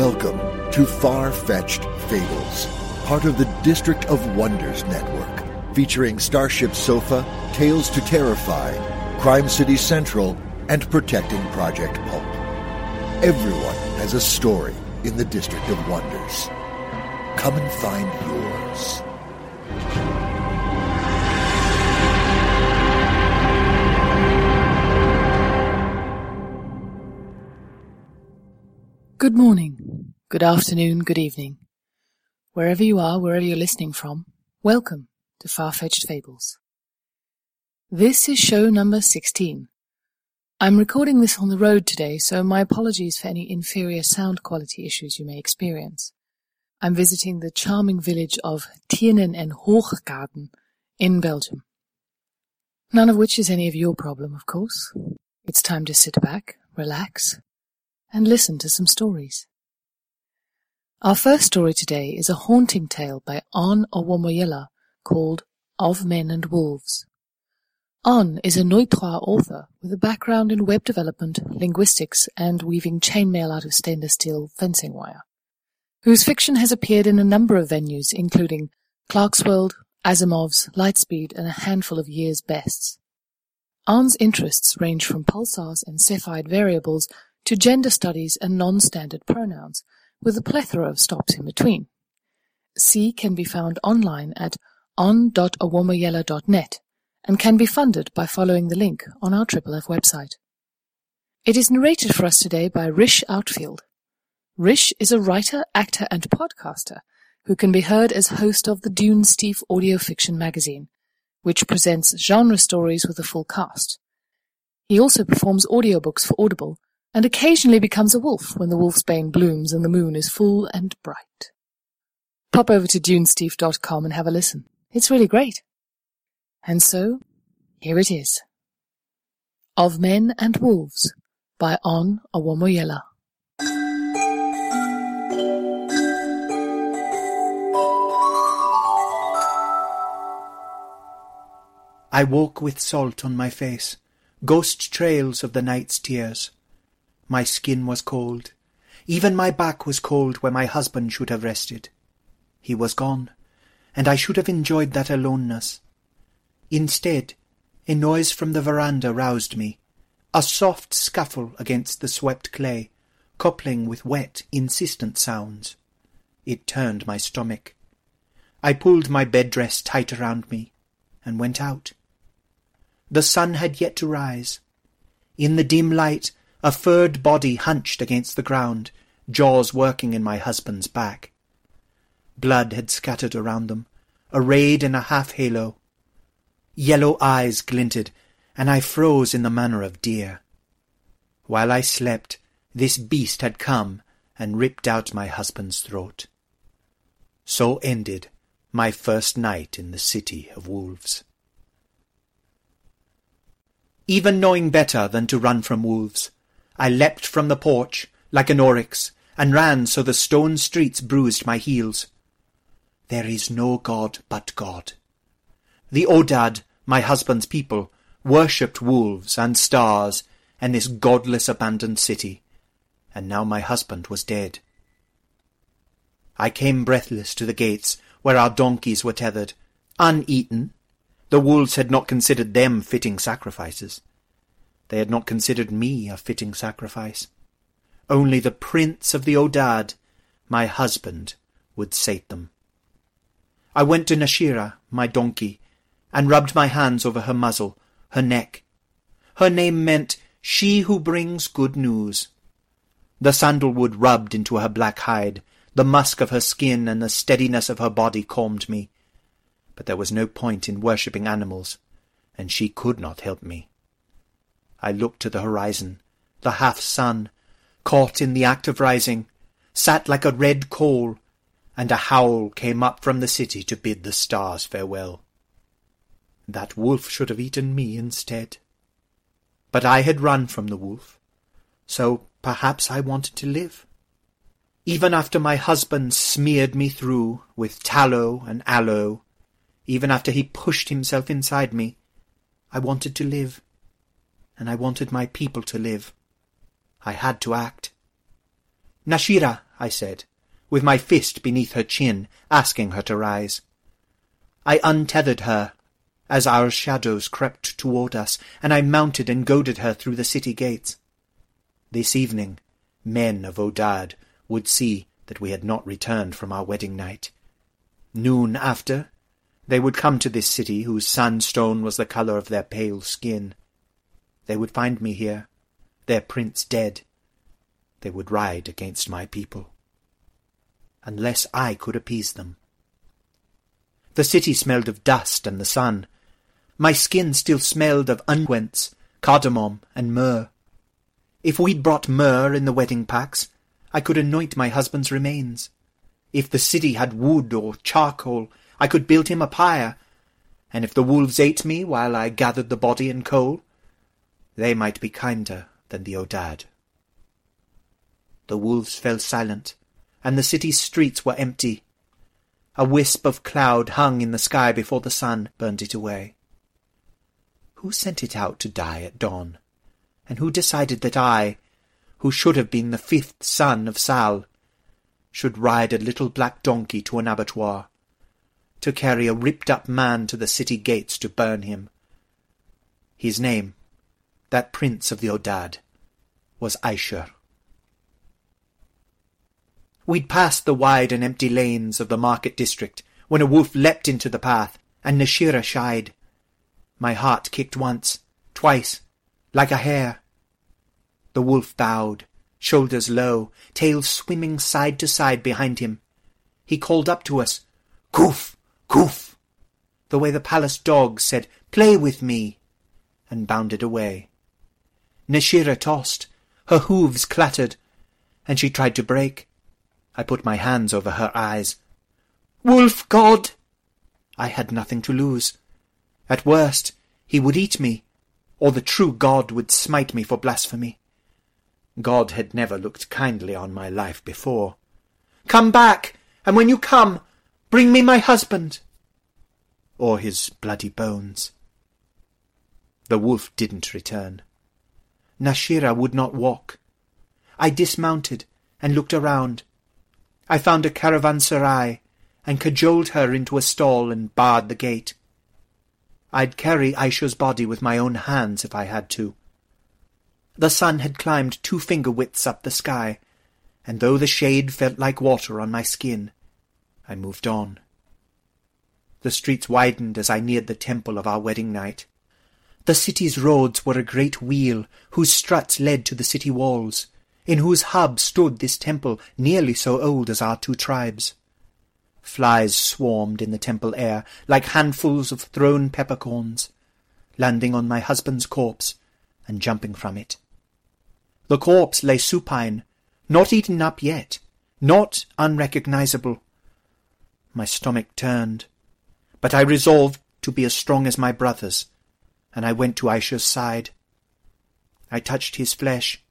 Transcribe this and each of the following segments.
Welcome to Far Fetched Fables, part of the District of Wonders network, featuring Starship Sofa, Tales to Terrify, Crime City Central, and Protecting Project Pulp. Everyone has a story in the District of Wonders. Come and find yours. Good morning, good afternoon, good evening. Wherever you are, wherever you're listening from, welcome to Far-Fetched Fables. This is show number 16. I'm recording this on the road today, so my apologies for any inferior sound quality issues you may experience. I'm visiting the charming village of Tienen en Hoegaarden in Belgium. None of which is any of your problem, of course. It's time to sit back, relax, and listen to some stories. Our first story today is a haunting tale by On Owomoyela called Of Men and Wolves. On is a Neutrois author with a background in web development, linguistics, and weaving chainmail out of stainless steel fencing wire, whose fiction has appeared in a number of venues, including Clarkesworld, Asimov's, Lightspeed, and a handful of years' bests. On's interests range from pulsars and Cepheid variables to gender studies and non-standard pronouns, with a plethora of stops in between. C can be found online at on.awomoyella.net and can be funded by following the link on our Triple F website. It is narrated for us today by Rish Outfield. Rish is a writer, actor, and podcaster who can be heard as host of the Dunesteef audio fiction magazine, which presents genre stories with a full cast. He also performs audiobooks for Audible and occasionally becomes a wolf when the wolfsbane blooms and the moon is full and bright. Pop over to dunesteef.com and have a listen. It's really great. And so, here it is. Of Men and Wolves by On Owomoyela. I woke with salt on my face, ghost trails of the night's tears. My skin was cold. Even my back was cold where my husband should have rested. He was gone, and I should have enjoyed that aloneness. Instead, a noise from the veranda roused me, a soft scuffle against the swept clay, coupling with wet, insistent sounds. It turned my stomach. I pulled my bed dress tight around me and went out. The sun had yet to rise. In the dim light, a furred body hunched against the ground, jaws working in my husband's back. Blood had scattered around them, arrayed in a half-halo. Yellow eyes glinted, and I froze in the manner of deer. While I slept, this beast had come and ripped out my husband's throat. So ended my first night in the city of wolves. Even knowing better than to run from wolves, I leapt from the porch like an oryx, and ran so the stone streets bruised my heels. There is no God but God. The Odad, my husband's people, worshipped wolves and stars, and this godless abandoned city, and now my husband was dead. I came breathless to the gates where our donkeys were tethered, uneaten. The wolves had not considered them fitting sacrifices. They had not considered me a fitting sacrifice. Only the prince of the Odad, my husband, would sate them. I went to Nashira, my donkey, and rubbed my hands over her muzzle, her neck. Her name meant she who brings good news. The sandalwood rubbed into her black hide, the musk of her skin and the steadiness of her body calmed me. But there was no point in worshipping animals, and she could not help me. I looked to the horizon, the half-sun, caught in the act of rising, sat like a red coal, and a howl came up from the city to bid the stars farewell. That wolf should have eaten me instead. But I had run from the wolf, so perhaps I wanted to live. Even after my husband smeared me through with tallow and aloe, even after he pushed himself inside me, I wanted to live, and I wanted my people to live. I had to act. Nashira, I said, with my fist beneath her chin, asking her to rise. I untethered her as our shadows crept toward us, and I mounted and goaded her through the city gates. This evening, men of Odad would see that we had not returned from our wedding night. Noon after, they would come to this city whose sandstone was the colour of their pale skin. They would find me here, their prince dead. They would ride against my people. Unless I could appease them. The city smelled of dust and the sun. My skin still smelled of unguents, cardamom, and myrrh. If we'd brought myrrh in the wedding packs, I could anoint my husband's remains. If the city had wood or charcoal, I could build him a pyre. And if the wolves ate me while I gathered the body and coal, they might be kinder than the Odad. The wolves fell silent, and the city's streets were empty. A wisp of cloud hung in the sky before the sun burned it away. Who sent it out to die at dawn? And who decided that I, who should have been the fifth son of Sal, should ride a little black donkey to an abattoir, to carry a ripped-up man to the city gates to burn him? His name, that prince of the Odad, was Aishur. We'd passed the wide and empty lanes of the market district when a wolf leapt into the path, and Nashira shied. My heart kicked once, twice, like a hare. The wolf bowed, shoulders low, tail swimming side to side behind him. He called up to us, Koof, Koof, the way the palace dog said, Play with me, and bounded away. Nashira tossed, her hooves clattered, and she tried to break. I put my hands over her eyes. Wolf God! I had nothing to lose. At worst, he would eat me, or the true God would smite me for blasphemy. God had never looked kindly on my life before. Come back, and when you come, bring me my husband. Or his bloody bones. The wolf didn't return. Nashira would not walk. I dismounted and looked around. I found a caravanserai and cajoled her into a stall and barred the gate. I'd carry Aishur's body with my own hands if I had to. The sun had climbed two finger widths up the sky, and though the shade felt like water on my skin, I moved on. The streets widened as I neared the temple of our wedding night. The city's roads were a great wheel whose struts led to the city walls, in whose hub stood this temple nearly so old as our two tribes. Flies swarmed in the temple air like handfuls of thrown peppercorns, landing on my husband's corpse and jumping from it. The corpse lay supine, not eaten up yet, not unrecognizable. My stomach turned, but I resolved to be as strong as my brothers, and I went to Aishur's side. I touched his flesh.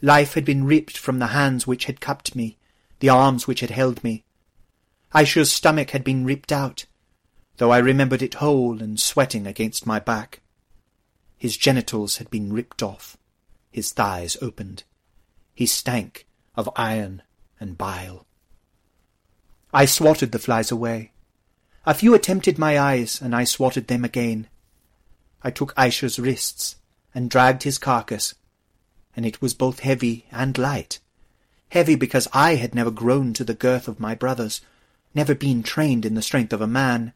Life had been ripped from the hands which had cupped me, the arms which had held me. Aishur's stomach had been ripped out, though I remembered it whole and sweating against my back. His genitals had been ripped off. His thighs opened. He stank of iron and bile. I swatted the flies away. A few attempted my eyes, and I swatted them again. I took Aisha's wrists and dragged his carcass, and it was both heavy and light. Heavy because I had never grown to the girth of my brothers, never been trained in the strength of a man.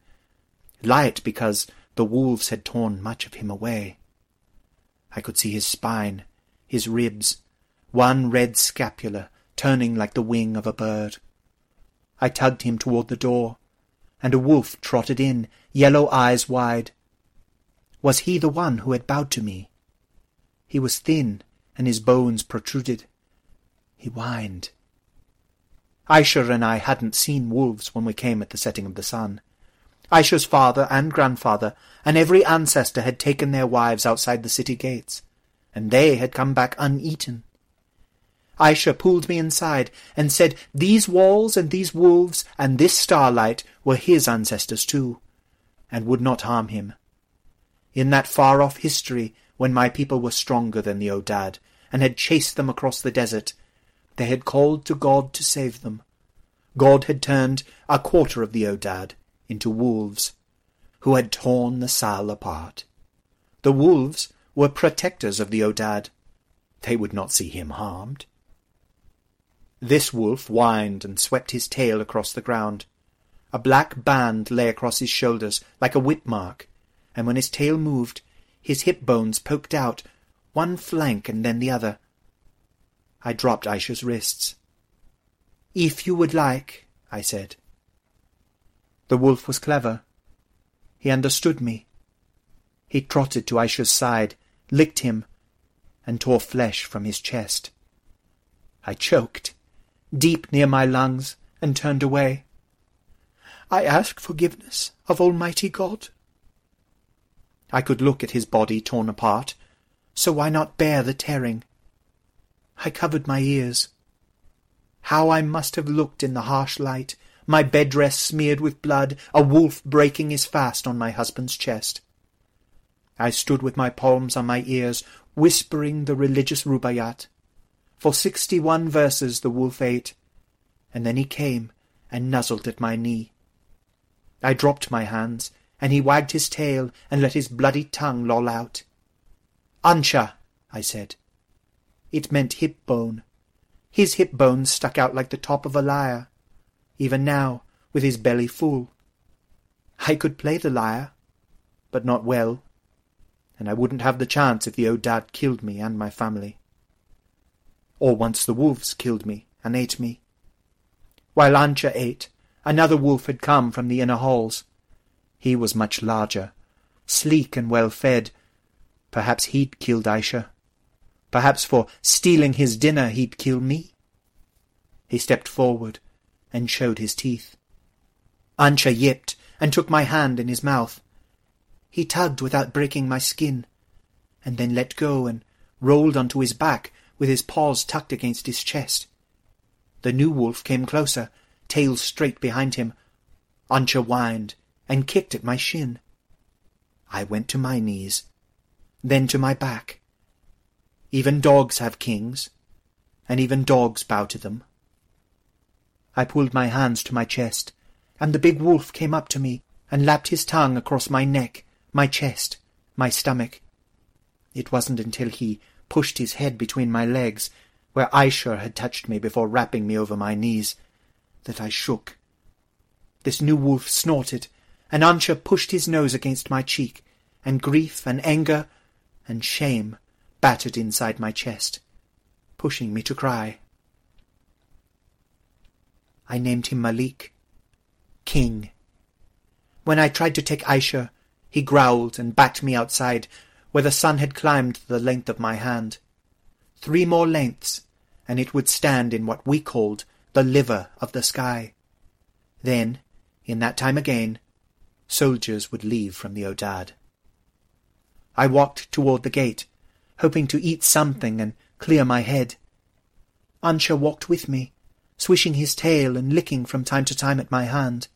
Light because the wolves had torn much of him away. I could see his spine, his ribs, one red scapula turning like the wing of a bird. I tugged him toward the door, and a wolf trotted in, yellow eyes wide. Was he the one who had bowed to me? He was thin, and his bones protruded. He whined. Aisha and I hadn't seen wolves when we came at the setting of the sun. Aisha's father and grandfather and every ancestor had taken their wives outside the city gates, and they had come back uneaten. Aisha pulled me inside and said these walls and these wolves and this starlight were his ancestors too, and would not harm him. In that far-off history, when my people were stronger than the Odad, and had chased them across the desert, they had called to God to save them. God had turned a quarter of the Odad into wolves, who had torn the Sal apart. The wolves were protectors of the Odad. They would not see him harmed. This wolf whined and swept his tail across the ground. A black band lay across his shoulders like a whip mark, and when his tail moved, his hip bones poked out, one flank and then the other. I dropped Aisha's wrists. If you would like, I said. The wolf was clever. He understood me. He trotted to Aisha's side, licked him, and tore flesh from his chest. I choked deep near my lungs, and turned away. I ask forgiveness of Almighty God. I could look at his body torn apart, so why not bear the tearing? I covered my ears. How I must have looked in the harsh light, my bed dress smeared with blood, a wolf breaking his fast on my husband's chest. I stood with my palms on my ears, whispering the religious rubaiyat. For sixty-one verses the wolf ate, and then he came and nuzzled at my knee. I dropped my hands, and he wagged his tail and let his bloody tongue loll out. Ancha, I said. It meant hip bone. His hip bones stuck out like the top of a lyre, even now, with his belly full. I could play the lyre, but not well, and I wouldn't have the chance if the Odad killed me and my family or once the wolves killed me and ate me. While Ancha ate, another wolf had come from the inner halls. He was much larger, sleek and well fed. Perhaps he'd killed Aisha. Perhaps for stealing his dinner he'd kill me. He stepped forward and showed his teeth. Ancha yipped and took my hand in his mouth. He tugged without breaking my skin, and then let go and rolled onto his back with his paws tucked against his chest. The new wolf came closer, tail straight behind him. Ancha whined and kicked at my shin. I went to my knees, then to my back. Even dogs have kings, and even dogs bow to them. I pulled my hands to my chest, and the big wolf came up to me and lapped his tongue across my neck, my chest, my stomach. It wasn't until he pushed his head between my legs, where Aisha had touched me before wrapping me over my knees, that I shook. This new wolf snorted, and pushed his nose against my cheek, and grief and anger and shame battered inside my chest, pushing me to cry. I named him Malik, King. When I tried to take Aisha, he growled and backed me outside, where the sun had climbed the length of my hand. Three more lengths, and it would stand in what we called the liver of the sky. Then, in that time again, soldiers would leave from the Odad. I walked toward the gate, hoping to eat something and clear my head. Ancha walked with me, swishing his tail and licking from time to time at my hand.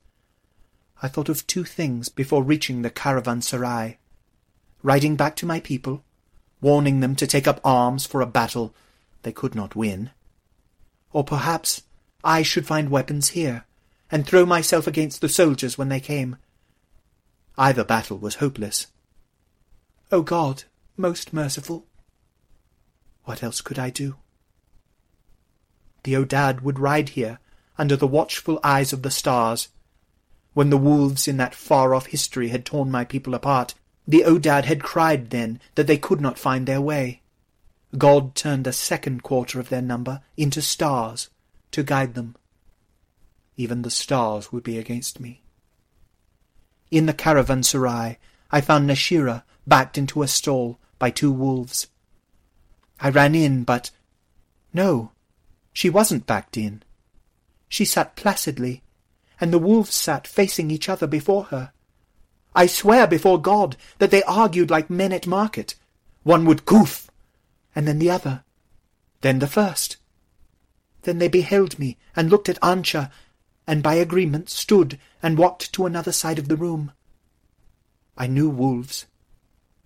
I thought of two things before reaching the caravanserai riding back to my people, warning them to take up arms for a battle they could not win. Or perhaps I should find weapons here, and throw myself against the soldiers when they came. Either battle was hopeless. O God, most merciful, what else could I do? The Odad would ride here under the watchful eyes of the stars. When the wolves in that far-off history had torn my people apart, the Odad had cried then that they could not find their way. God turned a second quarter of their number into stars to guide them. Even the stars would be against me. In the caravanserai, I found Nashira backed into a stall by two wolves. I ran in, but no, she wasn't backed in. She sat placidly, and the wolves sat facing each other before her. I swear before God that they argued like men at market. One would goof, and then the other, then the first. Then they beheld me and looked at Ancha, and by agreement stood and walked to another side of the room. I knew wolves.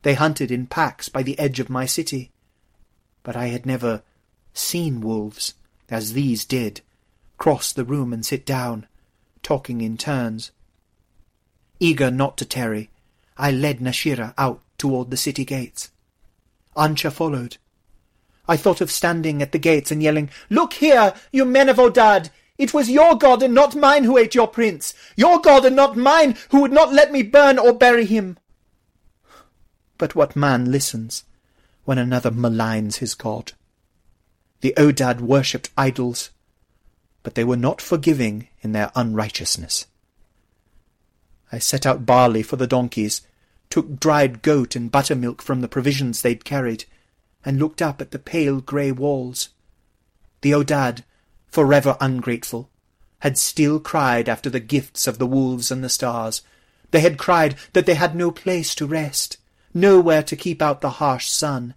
They hunted in packs by the edge of my city. But I had never seen wolves, as these did, cross the room and sit down, talking in turns. Eager not to tarry, I led Nashira out toward the city gates. Ancha followed. I thought of standing at the gates and yelling, Look here, you men of Odad! It was your god and not mine who ate your prince, your god and not mine who would not let me burn or bury him. But what man listens when another maligns his god? The Odad worshipped idols, but they were not forgiving in their unrighteousness. I set out barley for the donkeys, took dried goat and buttermilk from the provisions they'd carried, and looked up at the pale grey walls. The Odad, forever ungrateful, had still cried after the gifts of the wolves and the stars. They had cried that they had no place to rest, nowhere to keep out the harsh sun.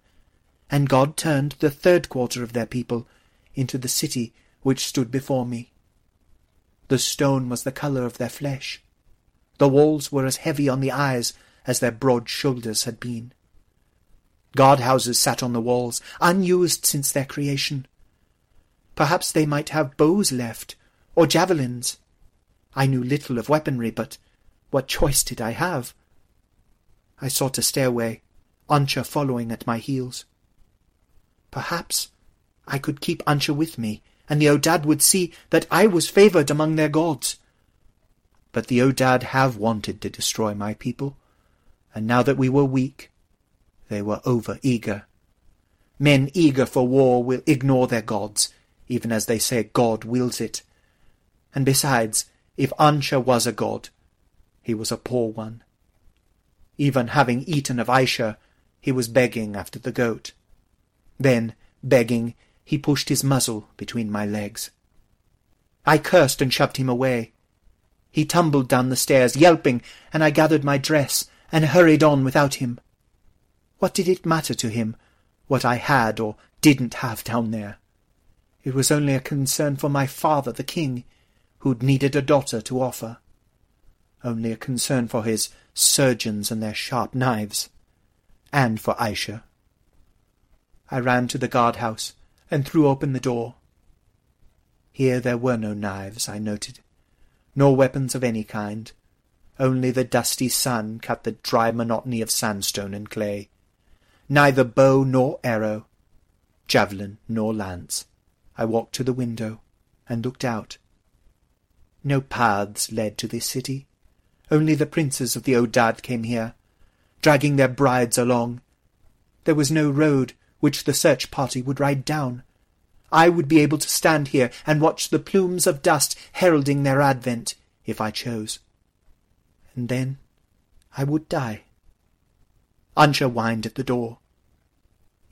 And God turned the third quarter of their people into the city which stood before me. The stone was the colour of their flesh. The walls were as heavy on the eyes as their broad shoulders had been. Guardhouses sat on the walls, unused since their creation. Perhaps they might have bows left, or javelins. I knew little of weaponry, but what choice did I have? I sought a stairway, Ancha following at my heels. Perhaps I could keep Ancha with me and the Odad would see that I was favoured among their gods. But the Odad have wanted to destroy my people, and now that we were weak, they were over-eager. Men eager for war will ignore their gods, even as they say God wills it. And besides, if Ancha was a god, he was a poor one. Even having eaten of Aisha, he was begging after the goat. Then, begging, he pushed his muzzle between my legs. I cursed and shoved him away. He tumbled down the stairs, yelping, and I gathered my dress and hurried on without him. What did it matter to him, what I had or didn't have down there? It was only a concern for my father, the king, who'd needed a daughter to offer. Only a concern for his surgeons and their sharp knives, and for Aisha. I ran to the guardhouse and threw open the door. Here there were no knives, I noted, nor weapons of any kind. Only the dusty sun cut the dry monotony of sandstone and clay. Neither bow nor arrow, javelin nor lance. I walked to the window and looked out. No paths led to this city. Only the princes of the Odad came here, dragging their brides along. There was no road which the search party would ride down. I would be able to stand here and watch the plumes of dust heralding their advent, if I chose. And then I would die. Ancha whined at the door.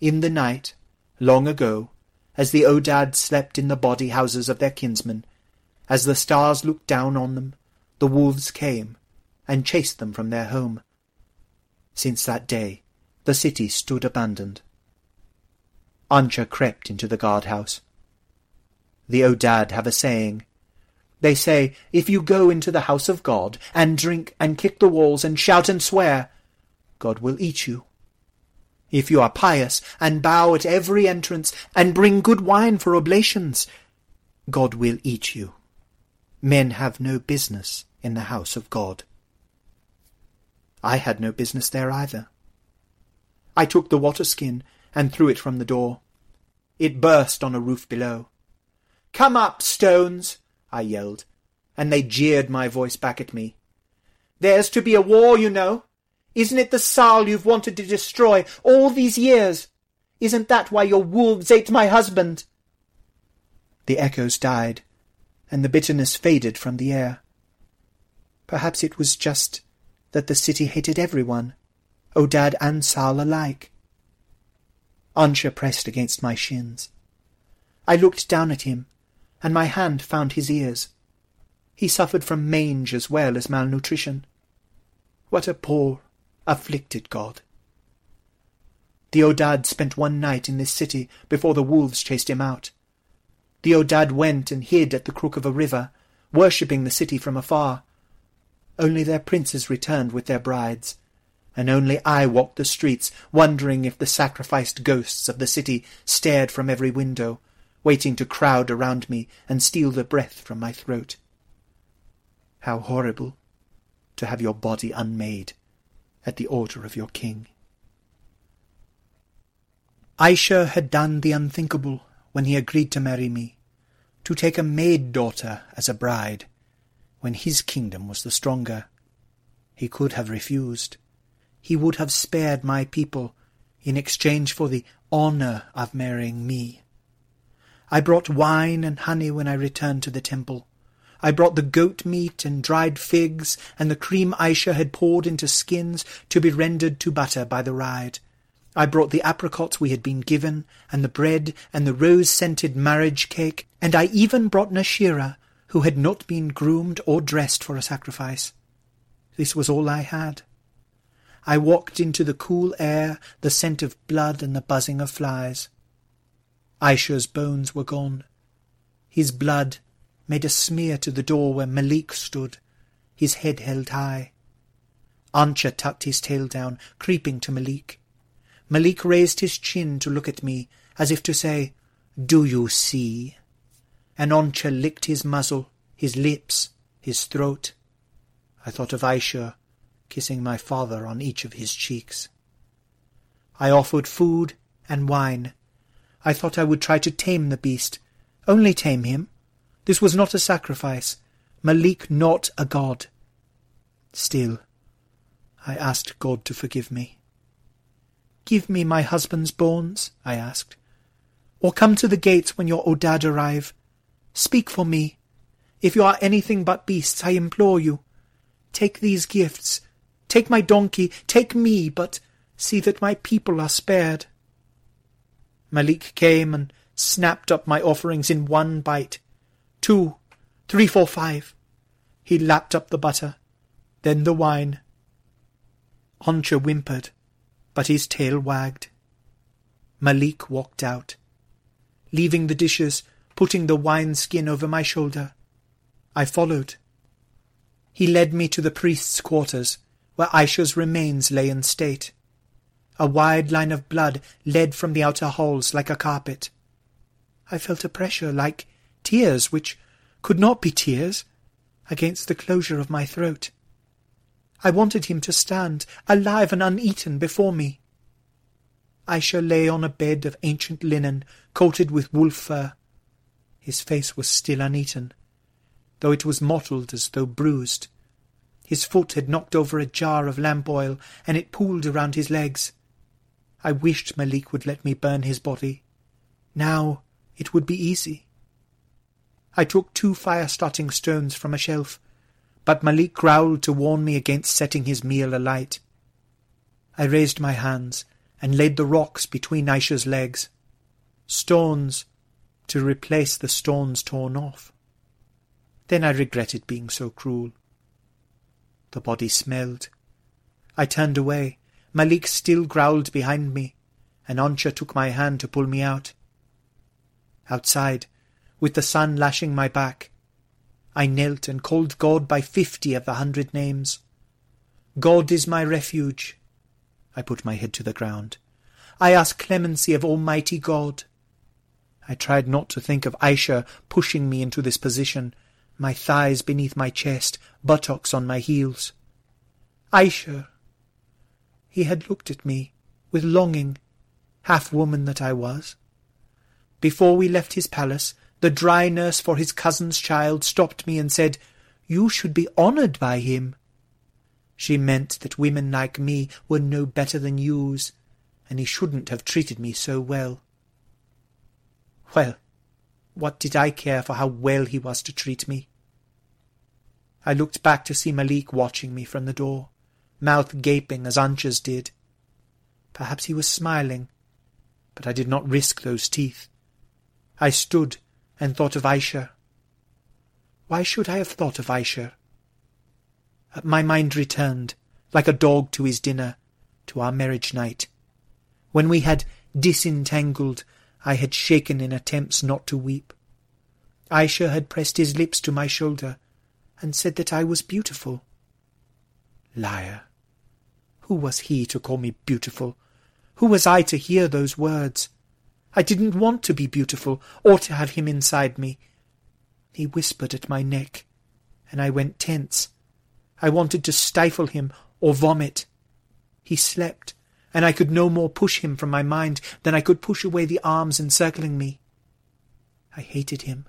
In the night, long ago, as the Odad slept in the body houses of their kinsmen, as the stars looked down on them, the wolves came and chased them from their home. Since that day, the city stood abandoned. Ancha crept into the guardhouse. The Odad have a saying. They say, if you go into the house of God, and drink, and kick the walls, and shout and swear, God will eat you. If you are pious, and bow at every entrance, and bring good wine for oblations, God will eat you. Men have no business in the house of God. I had no business there either. I took the water skin and threw it from the door. It burst on a roof below. Come up, stones! I yelled, and they jeered my voice back at me. There's to be a war, you know. Isn't it the Saal you've wanted to destroy all these years? Isn't that why your wolves ate my husband? The echoes died, and the bitterness faded from the air. Perhaps it was just that the city hated everyone, Odad and Saal alike. Ancha pressed against my shins. I looked down at him, and my hand found his ears. He suffered from mange as well as malnutrition. What a poor, afflicted God. The Odad spent one night in this city before the wolves chased him out. The Odad went and hid at the crook of a river, worshipping the city from afar. Only their princes returned with their brides, and only I walked the streets, wondering if the sacrificed ghosts of the city stared from every window, waiting to crowd around me and steal the breath from my throat. How horrible to have your body unmade at the order of your king. Aisha had done the unthinkable when he agreed to marry me, to take a maid-daughter as a bride, when his kingdom was the stronger. He could have refused. He would have spared my people in exchange for the honour of marrying me. I brought wine and honey when I returned to the temple. I brought the goat meat and dried figs and the cream Aisha had poured into skins to be rendered to butter by the ride. I brought the apricots we had been given, and the bread, and the rose-scented marriage cake, and I even brought Nashira, who had not been groomed or dressed for a sacrifice. This was all I had. I walked into the cool air, the scent of blood and the buzzing of flies. Aisha's bones were gone. His blood made a smear to the door where Malik stood, his head held high. Ancha tucked his tail down, creeping to Malik. Malik raised his chin to look at me, as if to say, Do you see? And Ancha licked his muzzle, his lips, his throat. I thought of Aisha kissing my father on each of his cheeks. I offered food and wine. I thought I would try to tame the beast, only tame him, this was not a sacrifice. Malik not a god. Still, I asked God to forgive me. Give me my husband's bones, I asked. Or come to the gates when your Odad arrive. Speak for me. If you are anything but beasts, I implore you. Take these gifts. Take my donkey. Take me, but see that my people are spared. Malik came and snapped up my offerings in one bite two, three, four, five. He lapped up the butter, then the wine. Ancha whimpered, but his tail wagged. Malik walked out, leaving the dishes, putting the wine skin over my shoulder. I followed. He led me to the priest's quarters, where Aisha's remains lay in state. A wide line of blood led from the outer halls like a carpet. I felt a pressure like tears which could not be tears, against the closure of my throat. I wanted him to stand, alive and uneaten, before me. I shall lay on a bed of ancient linen, coated with wolf fur. His face was still uneaten, though it was mottled as though bruised. His foot had knocked over a jar of lamp oil, and it pooled around his legs. I wished Malik would let me burn his body. Now it would be easy. I took two fire-starting stones from a shelf, but Malik growled to warn me against setting his meal alight. I raised my hands and laid the rocks between Aisha's legs. Stones to replace the stones torn off. Then I regretted being so cruel. The body smelled. I turned away. Malik still growled behind me, and Ancha took my hand to pull me out. Outside, with the sun lashing my back. I knelt and called God by fifty of the hundred names. God is my refuge. I put my head to the ground. I ask clemency of Almighty God. I tried not to think of Aisha pushing me into this position, my thighs beneath my chest, buttocks on my heels. Aisha! He had looked at me with longing, half woman that I was. Before we left his palace, the dry nurse for his cousin's child stopped me and said, You should be honoured by him. She meant that women like me were no better than yous, and he shouldn't have treated me so well. Well, what did I care for how well he was to treat me? I looked back to see Malik watching me from the door, mouth gaping as Ancha's did. Perhaps he was smiling, but I did not risk those teeth. I stood and thought of Aisha. Why should I have thought of Aisha? Uh, my mind returned, like a dog to his dinner, to our marriage night. When we had disentangled, I had shaken in attempts not to weep. Aisha had pressed his lips to my shoulder and said that I was beautiful. Liar! Who was he to call me beautiful? Who was I to hear those words? I didn't want to be beautiful, or to have him inside me. He whispered at my neck, and I went tense. I wanted to stifle him or vomit. He slept, and I could no more push him from my mind than I could push away the arms encircling me. I hated him.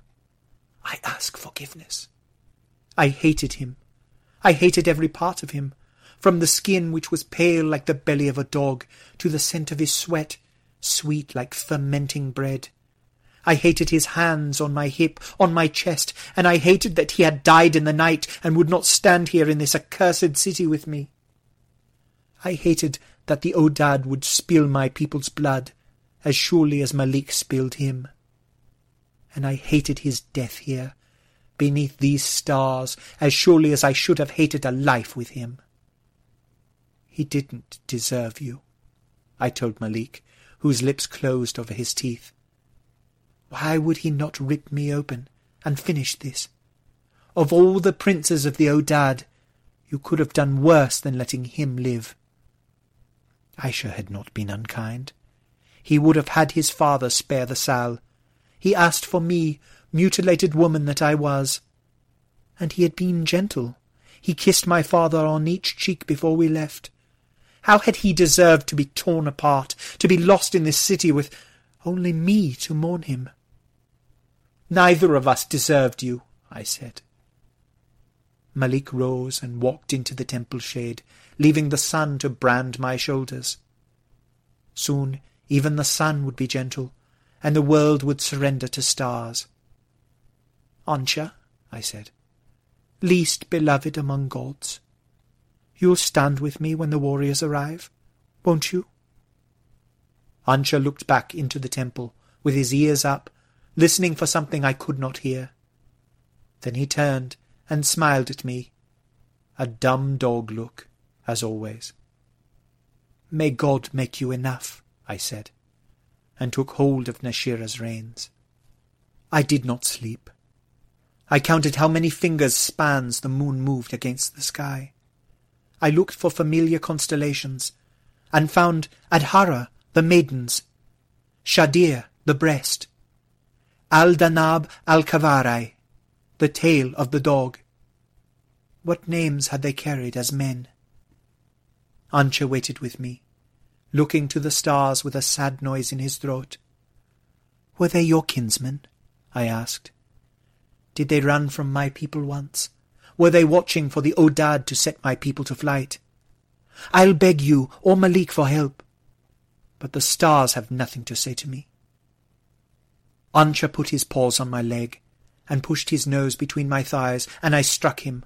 I ask forgiveness. I hated him. I hated every part of him, from the skin which was pale like the belly of a dog, to the scent of his sweat, sweet like fermenting bread. I hated his hands on my hip, on my chest, and I hated that he had died in the night and would not stand here in this accursed city with me. I hated that the Odad would spill my people's blood, as surely as Malik spilled him. And I hated his death here, beneath these stars, as surely as I should have hated a life with him. He didn't deserve you, I told Malik, whose lips closed over his teeth. Why would he not rip me open and finish this? Of all the princes of the Odad, you could have done worse than letting him live. Aisha had not been unkind. He would have had his father spare the Sal. He asked for me, mutilated woman that I was. And he had been gentle. He kissed my father on each cheek before we left. How had he deserved to be torn apart, to be lost in this city with only me to mourn him? Neither of us deserved you, I said. Malik rose and walked into the temple shade, leaving the sun to brand my shoulders. Soon even the sun would be gentle, and the world would surrender to stars. Ancha, I said, least beloved among gods, You'll stand with me when the warriors arrive, won't you? Ancha looked back into the temple, with his ears up, listening for something I could not hear. Then he turned and smiled at me, a dumb dog look, as always. May God make you enough, I said, and took hold of Nashira's reins. I did not sleep. I counted how many fingers spans the moon moved against the sky. I looked for familiar constellations, and found Adhara, the maidens, Shadir, the breast, Al-Danab al-Kawarai, the tail of the dog. What names had they carried as men? Ancha waited with me, looking to the stars with a sad noise in his throat. Were they your kinsmen? I asked. Did they run from my people once? Were they watching for the Odad to set my people to flight? I'll beg you or Malik for help. But the stars have nothing to say to me. Ancha put his paws on my leg and pushed his nose between my thighs, and I struck him.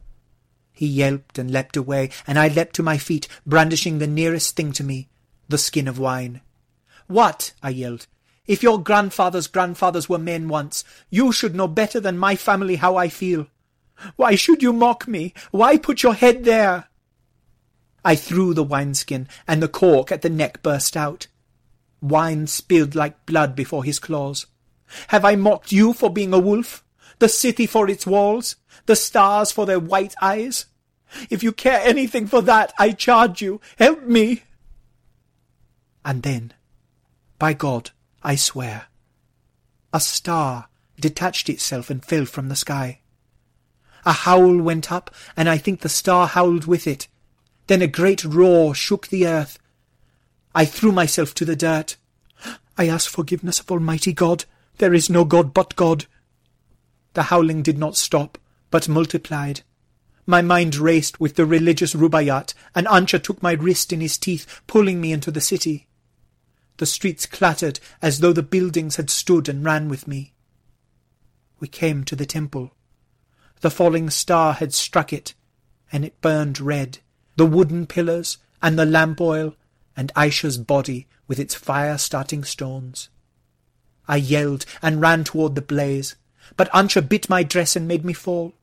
He yelped and leapt away, and I leapt to my feet, brandishing the nearest thing to me, the skin of wine. What? I yelled. If your grandfather's grandfathers were men once, you should know better than my family how I feel. Why should you mock me? Why put your head there? I threw the wineskin, and the cork at the neck burst out. Wine spilled like blood before his claws. Have I mocked you for being a wolf? The city for its walls? The stars for their white eyes? If you care anything for that, I charge you, help me. And then By God, I swear. A star detached itself and fell from the sky. A howl went up, and I think the star howled with it. Then a great roar shook the earth. I threw myself to the dirt. I ask forgiveness of Almighty God. There is no God but God. The howling did not stop, but multiplied. My mind raced with the religious Rubaiyat, and Ancha took my wrist in his teeth, pulling me into the city. The streets clattered as though the buildings had stood and ran with me. We came to the temple. The falling star had struck it, and it burned red, the wooden pillars, and the lamp oil, and Aisha's body with its fire-starting stones. I yelled and ran toward the blaze, but Ancha bit my dress and made me fall.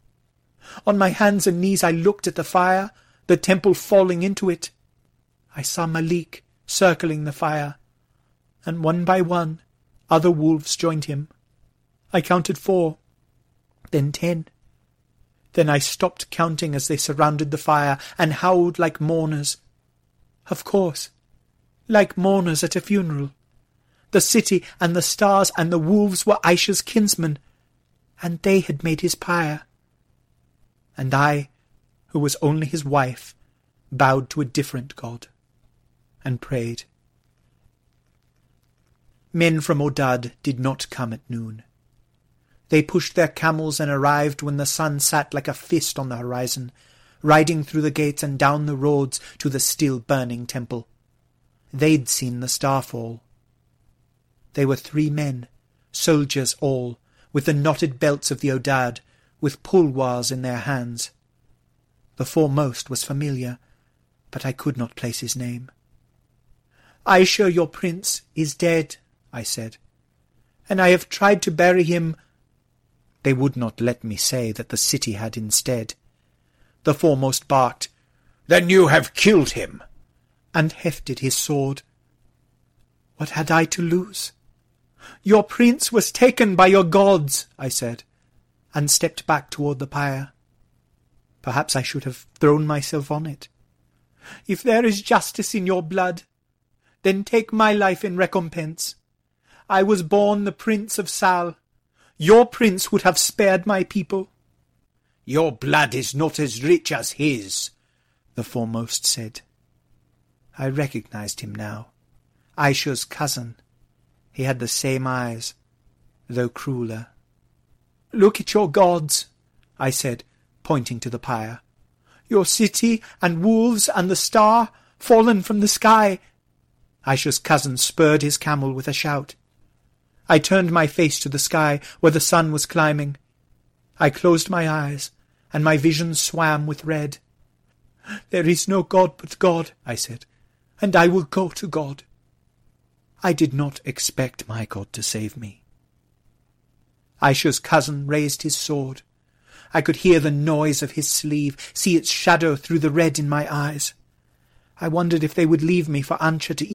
On my hands and knees I looked at the fire, the temple falling into it. I saw Malik circling the fire, and one by one other wolves joined him. I counted four, then ten. Then I stopped counting as they surrounded the fire and howled like mourners. Of course, like mourners at a funeral. The city and the stars and the wolves were Aisha's kinsmen, and they had made his pyre and I, who was only his wife, bowed to a different god, and prayed. Men from Odad did not come at noon. They pushed their camels and arrived when the sun sat like a fist on the horizon, riding through the gates and down the roads to the still burning temple. They'd seen the star fall. They were three men, soldiers all, with the knotted belts of the Odad, with pulwars in their hands. The foremost was familiar, but I could not place his name. Aisha, your prince, is dead, I said, and I have tried to bury him. They would not let me say that the city had instead. The foremost barked, Then you have killed him, and hefted his sword. What had I to lose? Your prince was taken by your gods, I said and stepped back toward the pyre. Perhaps I should have thrown myself on it. If there is justice in your blood, then take my life in recompense. I was born the Prince of Sal. Your prince would have spared my people. Your blood is not as rich as his, the foremost said. I recognized him now. Aisha's cousin. He had the same eyes, though crueler. Look at your gods, I said, pointing to the pyre. Your city and wolves and the star fallen from the sky. Aisha's cousin spurred his camel with a shout. I turned my face to the sky where the sun was climbing. I closed my eyes, and my vision swam with red. There is no God but God, I said, and I will go to God. I did not expect my God to save me. Aisha's cousin raised his sword. I could hear the noise of his sleeve, see its shadow through the red in my eyes. I wondered if they would leave me for Ancha to.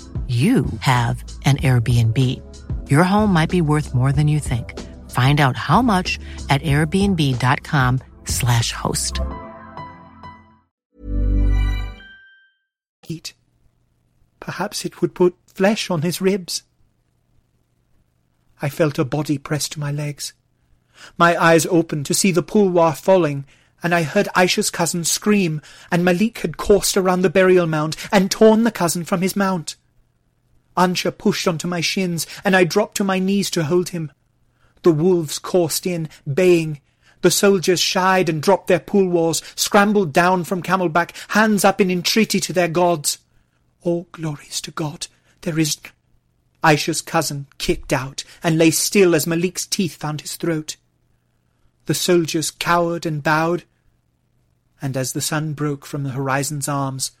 you have an Airbnb. Your home might be worth more than you think. Find out how much at airbnb.com/slash host. Eat. Perhaps it would put flesh on his ribs. I felt a body pressed to my legs. My eyes opened to see the pulwar falling, and I heard Aisha's cousin scream, and Malik had coursed around the burial mound and torn the cousin from his mount. Ancha pushed onto my shins, and I dropped to my knees to hold him. The wolves coursed in, baying. The soldiers shied and dropped their pulwars, scrambled down from camelback, hands up in entreaty to their gods. All glories to God. There is... Aisha's cousin kicked out and lay still as Malik's teeth found his throat. The soldiers cowered and bowed, and as the sun broke from the horizon's arms,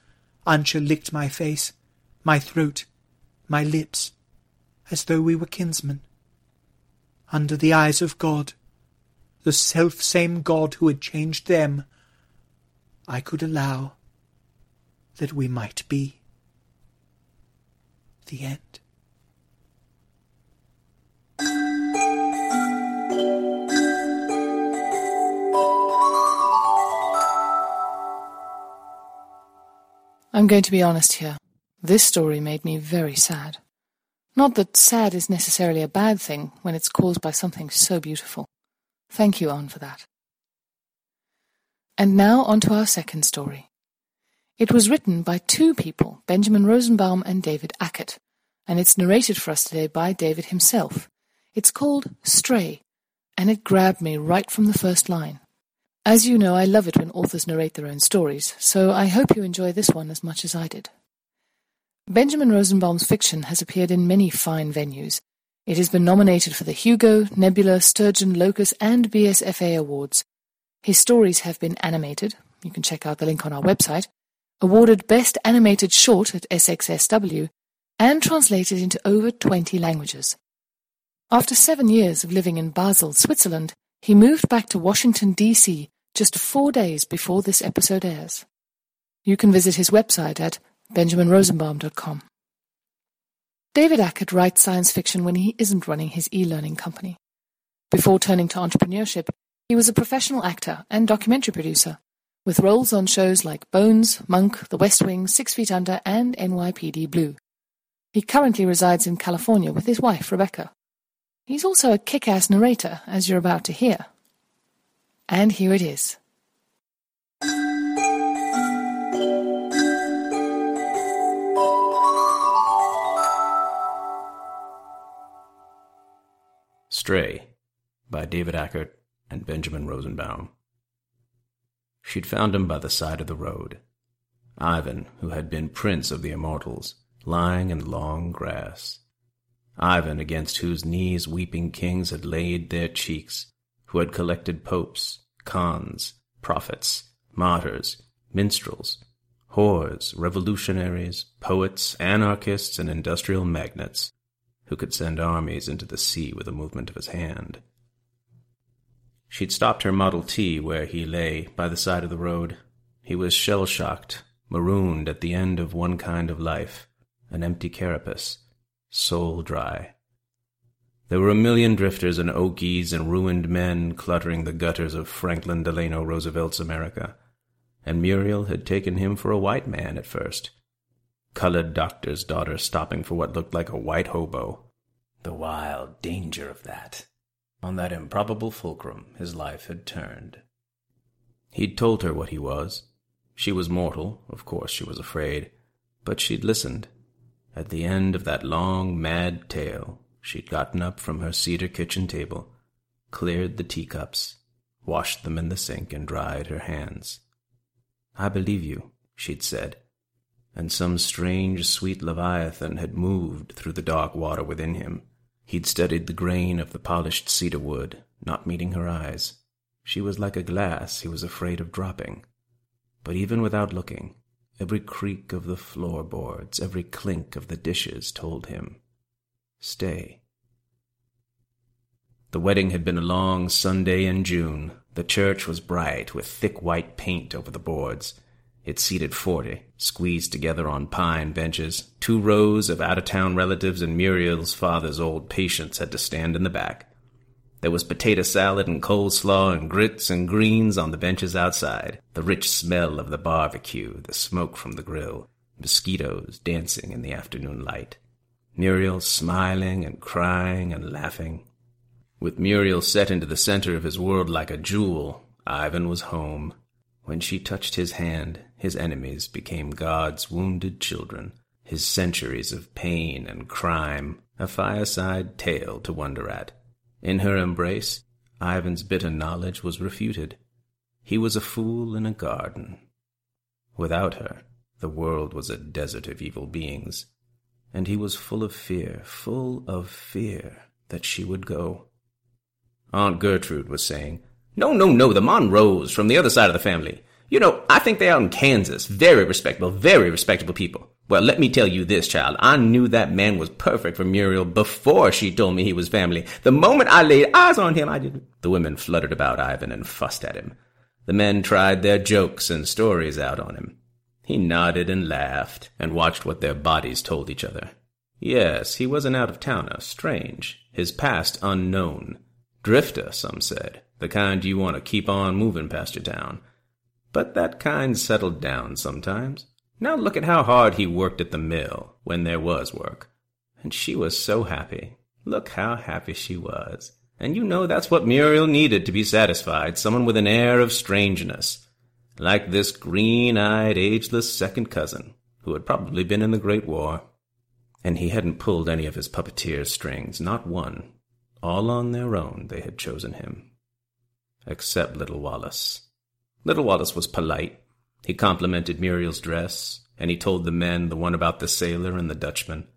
Ancha licked my face, my throat, my lips, as though we were kinsmen. Under the eyes of God, the self-same God who had changed them, I could allow that we might be. The end. I'm going to be honest here. This story made me very sad. Not that sad is necessarily a bad thing when it's caused by something so beautiful. Thank you, Anne, for that. And now on to our second story. It was written by two people, Benjamin Rosenbaum and David Ackert, and it's narrated for us today by David himself. It's called Stray, and it grabbed me right from the first line. As you know, I love it when authors narrate their own stories, so I hope you enjoy this one as much as I did. Benjamin Rosenbaum's fiction has appeared in many fine venues. It has been nominated for the Hugo, Nebula, Sturgeon, Locus, and BSFA awards. His stories have been animated, you can check out the link on our website, awarded Best Animated Short at SXSW, and translated into over 20 languages. After seven years of living in Basel, Switzerland, he moved back to Washington, D.C. just four days before this episode airs. You can visit his website at benjaminrosenbaum.com. David Ackert writes science fiction when he isn't running his e-learning company. Before turning to entrepreneurship, he was a professional actor and documentary producer, with roles on shows like Bones, Monk, The West Wing, Six Feet Under, and NYPD Blue. He currently resides in California with his wife, Rebecca. He's also a kick-ass narrator, as you're about to hear. And here it is. Stray by David Ackert and Benjamin Rosenbaum. She'd found him by the side of the road. Ivan, who had been prince of the immortals, lying in long grass. Ivan, against whose knees weeping kings had laid their cheeks, who had collected popes, khans, prophets, martyrs, minstrels, whores, revolutionaries, poets, anarchists, and industrial magnates, who could send armies into the sea with a movement of his hand. She'd stopped her Model T where he lay by the side of the road. He was shell-shocked, marooned at the end of one kind of life, an empty carapace, soul dry. There were a million drifters and Okies and ruined men cluttering the gutters of Franklin Delano Roosevelt's America, and Muriel had taken him for a white man at first, colored doctor's daughter stopping for what looked like a white hobo. The wild danger of that. On that improbable fulcrum his life had turned. He'd told her what he was. She was mortal, of course she was afraid, but she'd listened. At the end of that long, mad tale, she'd gotten up from her cedar kitchen table, cleared the teacups, washed them in the sink, and dried her hands. I believe you, she'd said, and some strange, sweet leviathan had moved through the dark water within him. He'd studied the grain of the polished cedar wood, not meeting her eyes. She was like a glass he was afraid of dropping. But even without looking, every creak of the floorboards, every clink of the dishes told him, Stay. The wedding had been a long Sunday in June. The church was bright, with thick white paint over the boards. It seated forty, squeezed together on pine benches. Two rows of out-of-town relatives and Muriel's father's old patients had to stand in the back. There was potato salad and coleslaw and grits and greens on the benches outside, the rich smell of the barbecue, the smoke from the grill, mosquitoes dancing in the afternoon light. Muriel smiling and crying and laughing. With Muriel set into the center of his world like a jewel, Ivan was home. When she touched his hand, his enemies became God's wounded children, his centuries of pain and crime, a fireside tale to wonder at. In her embrace, Ivan's bitter knowledge was refuted. He was a fool in a garden. Without her, the world was a desert of evil beings, and he was full of fear, full of fear that she would go. Aunt Gertrude was saying, No, no, no, the Monroes from the other side of the family. You know, I think they're out in Kansas. Very respectable, very respectable people. Well, let me tell you this, child. I knew that man was perfect for Muriel before she told me he was family. The moment I laid eyes on him, I didn't. The women fluttered about Ivan and fussed at him. The men tried their jokes and stories out on him. He nodded and laughed and watched what their bodies told each other. Yes, he was an out-of-towner, strange, his past unknown. Drifter, some said, the kind you want to keep on moving past your town. But that kind settled down sometimes. Now look at how hard he worked at the mill, when there was work. And she was so happy. Look how happy she was. And you know that's what Muriel needed to be satisfied, someone with an air of strangeness. Like this green-eyed, ageless second cousin, who had probably been in the Great War. And he hadn't pulled any of his puppeteer's strings, not one. All on their own they had chosen him. Except little Wallace. Little Wallace was polite, he complimented Muriel's dress, and he told the men the one about the sailor and the Dutchman.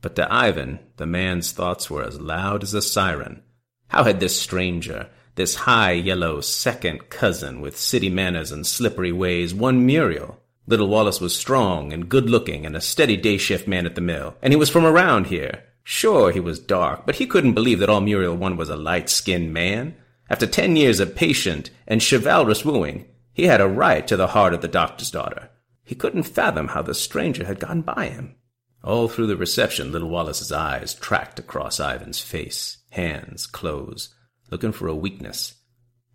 But to Ivan, the man's thoughts were as loud as a siren. How had this stranger, this high yellow second cousin with city manners and slippery ways, won Muriel? Little Wallace was strong and good looking and a steady day shift man at the mill, and he was from around here. Sure, he was dark, but he couldn't believe that all Muriel won was a light skinned man. After ten years of patient and chivalrous wooing, he had a right to the heart of the doctor's daughter. He couldn't fathom how the stranger had gotten by him. All through the reception, little Wallace's eyes tracked across Ivan's face, hands, clothes, looking for a weakness.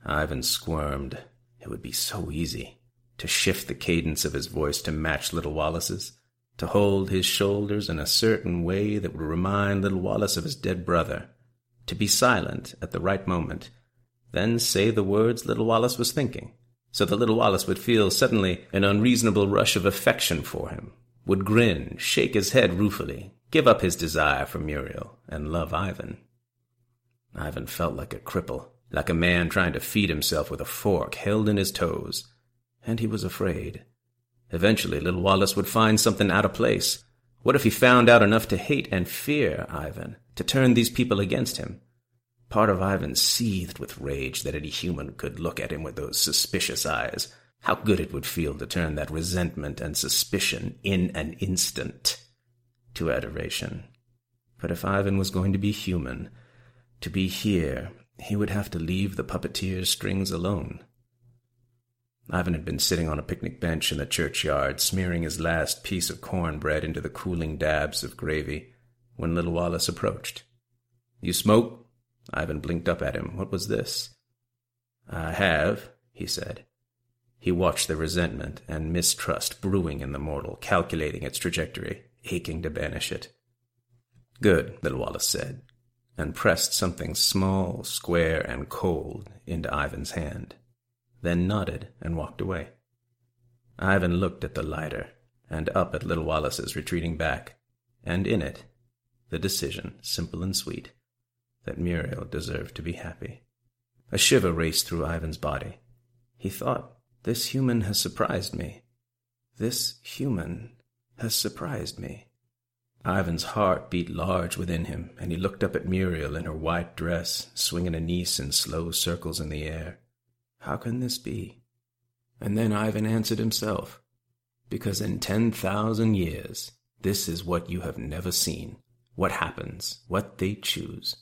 Ivan squirmed. It would be so easy to shift the cadence of his voice to match little Wallace's, to hold his shoulders in a certain way that would remind little Wallace of his dead brother, to be silent at the right moment, then say the words little Wallace was thinking so that little Wallace would feel suddenly an unreasonable rush of affection for him, would grin, shake his head ruefully, give up his desire for Muriel, and love Ivan. Ivan felt like a cripple, like a man trying to feed himself with a fork held in his toes, and he was afraid. Eventually, little Wallace would find something out of place. What if he found out enough to hate and fear Ivan, to turn these people against him? Part of Ivan seethed with rage that any human could look at him with those suspicious eyes. How good it would feel to turn that resentment and suspicion in an instant to adoration. But if Ivan was going to be human, to be here, he would have to leave the puppeteer's strings alone. Ivan had been sitting on a picnic bench in the churchyard, smearing his last piece of cornbread into the cooling dabs of gravy, when little Wallace approached. You smoke? Ivan blinked up at him. What was this? I have, he said. He watched the resentment and mistrust brewing in the mortal, calculating its trajectory, aching to banish it. Good, little Wallace said, and pressed something small, square, and cold into Ivan's hand, then nodded and walked away. Ivan looked at the lighter and up at little Wallace's retreating back, and in it, the decision, simple and sweet that Muriel deserved to be happy. A shiver raced through Ivan's body. He thought, This human has surprised me. This human has surprised me. Ivan's heart beat large within him, and he looked up at Muriel in her white dress, swinging a niece in slow circles in the air. How can this be? And then Ivan answered himself, Because in ten thousand years, this is what you have never seen, what happens, what they choose.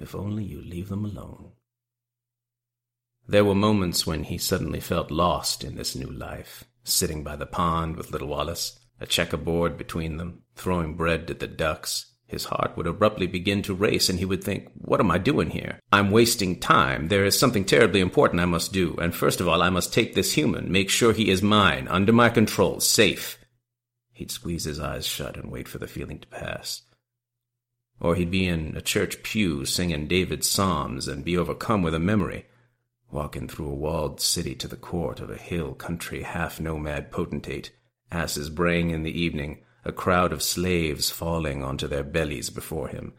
If only you leave them alone. There were moments when he suddenly felt lost in this new life, sitting by the pond with little Wallace, a checkerboard between them, throwing bread at the ducks, his heart would abruptly begin to race, and he would think, What am I doing here? I'm wasting time. There is something terribly important I must do, and first of all, I must take this human, make sure he is mine, under my control, safe. He'd squeeze his eyes shut and wait for the feeling to pass. Or he'd be in a church pew singing David's Psalms and be overcome with a memory, walking through a walled city to the court of a hill country half nomad potentate, asses braying in the evening, a crowd of slaves falling onto their bellies before him,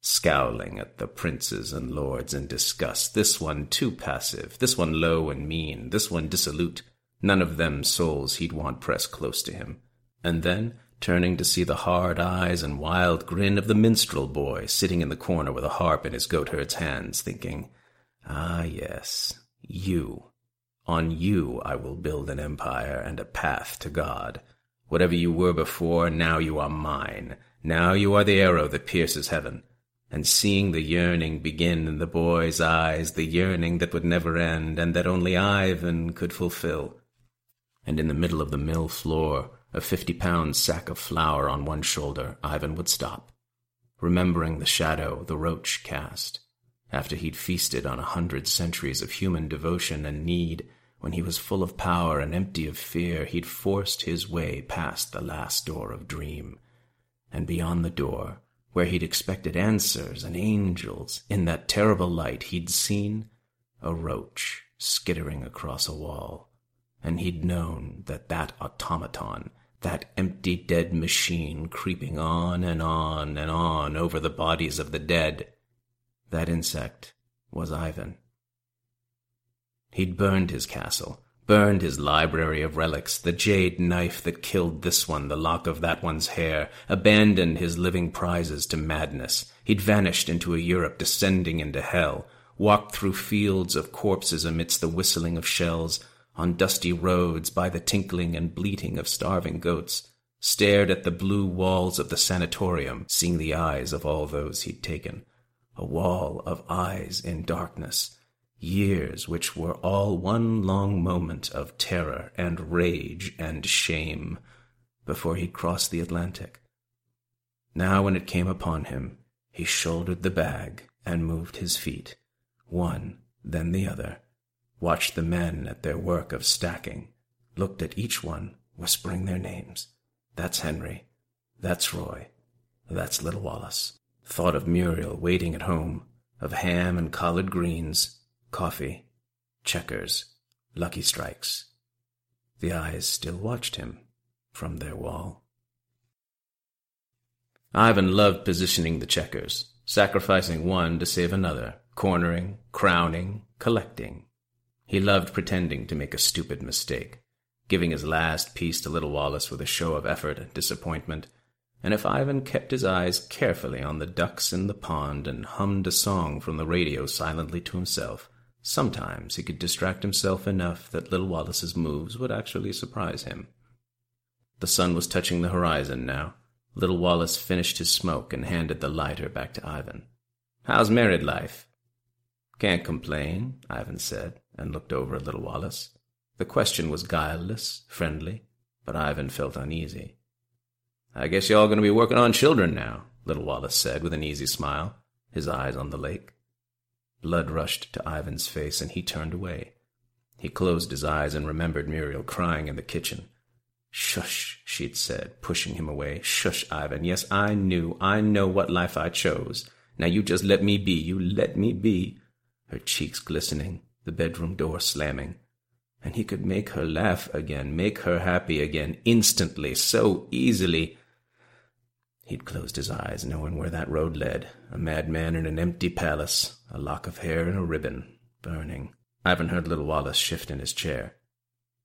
scowling at the princes and lords in disgust. This one too passive, this one low and mean, this one dissolute, none of them souls he'd want pressed close to him. And then, turning to see the hard eyes and wild grin of the minstrel boy sitting in the corner with a harp in his goatherd's hands, thinking, Ah, yes, you. On you I will build an empire and a path to God. Whatever you were before, now you are mine. Now you are the arrow that pierces heaven. And seeing the yearning begin in the boy's eyes, the yearning that would never end, and that only Ivan could fulfill. And in the middle of the mill floor, a fifty-pound sack of flour on one shoulder, Ivan would stop, remembering the shadow the roach cast, after he'd feasted on a hundred centuries of human devotion and need when he was full of power and empty of fear, he'd forced his way past the last door of dream. And beyond the door, where he'd expected answers and angels, in that terrible light he'd seen a roach skittering across a wall. And he'd known that that automaton, that empty dead machine creeping on and on and on over the bodies of the dead, that insect was Ivan. He'd burned his castle, burned his library of relics, the jade knife that killed this one, the lock of that one's hair, abandoned his living prizes to madness. He'd vanished into a Europe descending into hell, walked through fields of corpses amidst the whistling of shells, on dusty roads by the tinkling and bleating of starving goats, stared at the blue walls of the sanatorium, seeing the eyes of all those he'd taken. A wall of eyes in darkness, years which were all one long moment of terror and rage and shame before he'd crossed the Atlantic. Now, when it came upon him, he shouldered the bag and moved his feet, one, then the other, watched the men at their work of stacking, looked at each one, whispering their names. That's Henry. That's Roy. That's little Wallace. Thought of Muriel waiting at home, of ham and collard greens, coffee, checkers, lucky strikes. The eyes still watched him from their wall. Ivan loved positioning the checkers, sacrificing one to save another, cornering, crowning, collecting. He loved pretending to make a stupid mistake, giving his last piece to little Wallace with a show of effort and disappointment, and if Ivan kept his eyes carefully on the ducks in the pond and hummed a song from the radio silently to himself, Sometimes he could distract himself enough that little Wallace's moves would actually surprise him. The sun was touching the horizon now. Little Wallace finished his smoke and handed the lighter back to Ivan. How's married life? Can't complain, Ivan said, and looked over at little Wallace. The question was guileless, friendly, but Ivan felt uneasy. I guess you're all going to be working on children now, little Wallace said with an easy smile, his eyes on the lake. Blood rushed to Ivan's face, and he turned away. He closed his eyes and remembered Muriel crying in the kitchen. Shush, she'd said, pushing him away. Shush, Ivan. Yes, I knew. I know what life I chose. Now you just let me be. You let me be. Her cheeks glistening, the bedroom door slamming. And he could make her laugh again, make her happy again, instantly, so easily. He'd closed his eyes, knowing where that road led. A madman in an empty palace, a lock of hair in a ribbon, burning. Ivan heard little Wallace shift in his chair.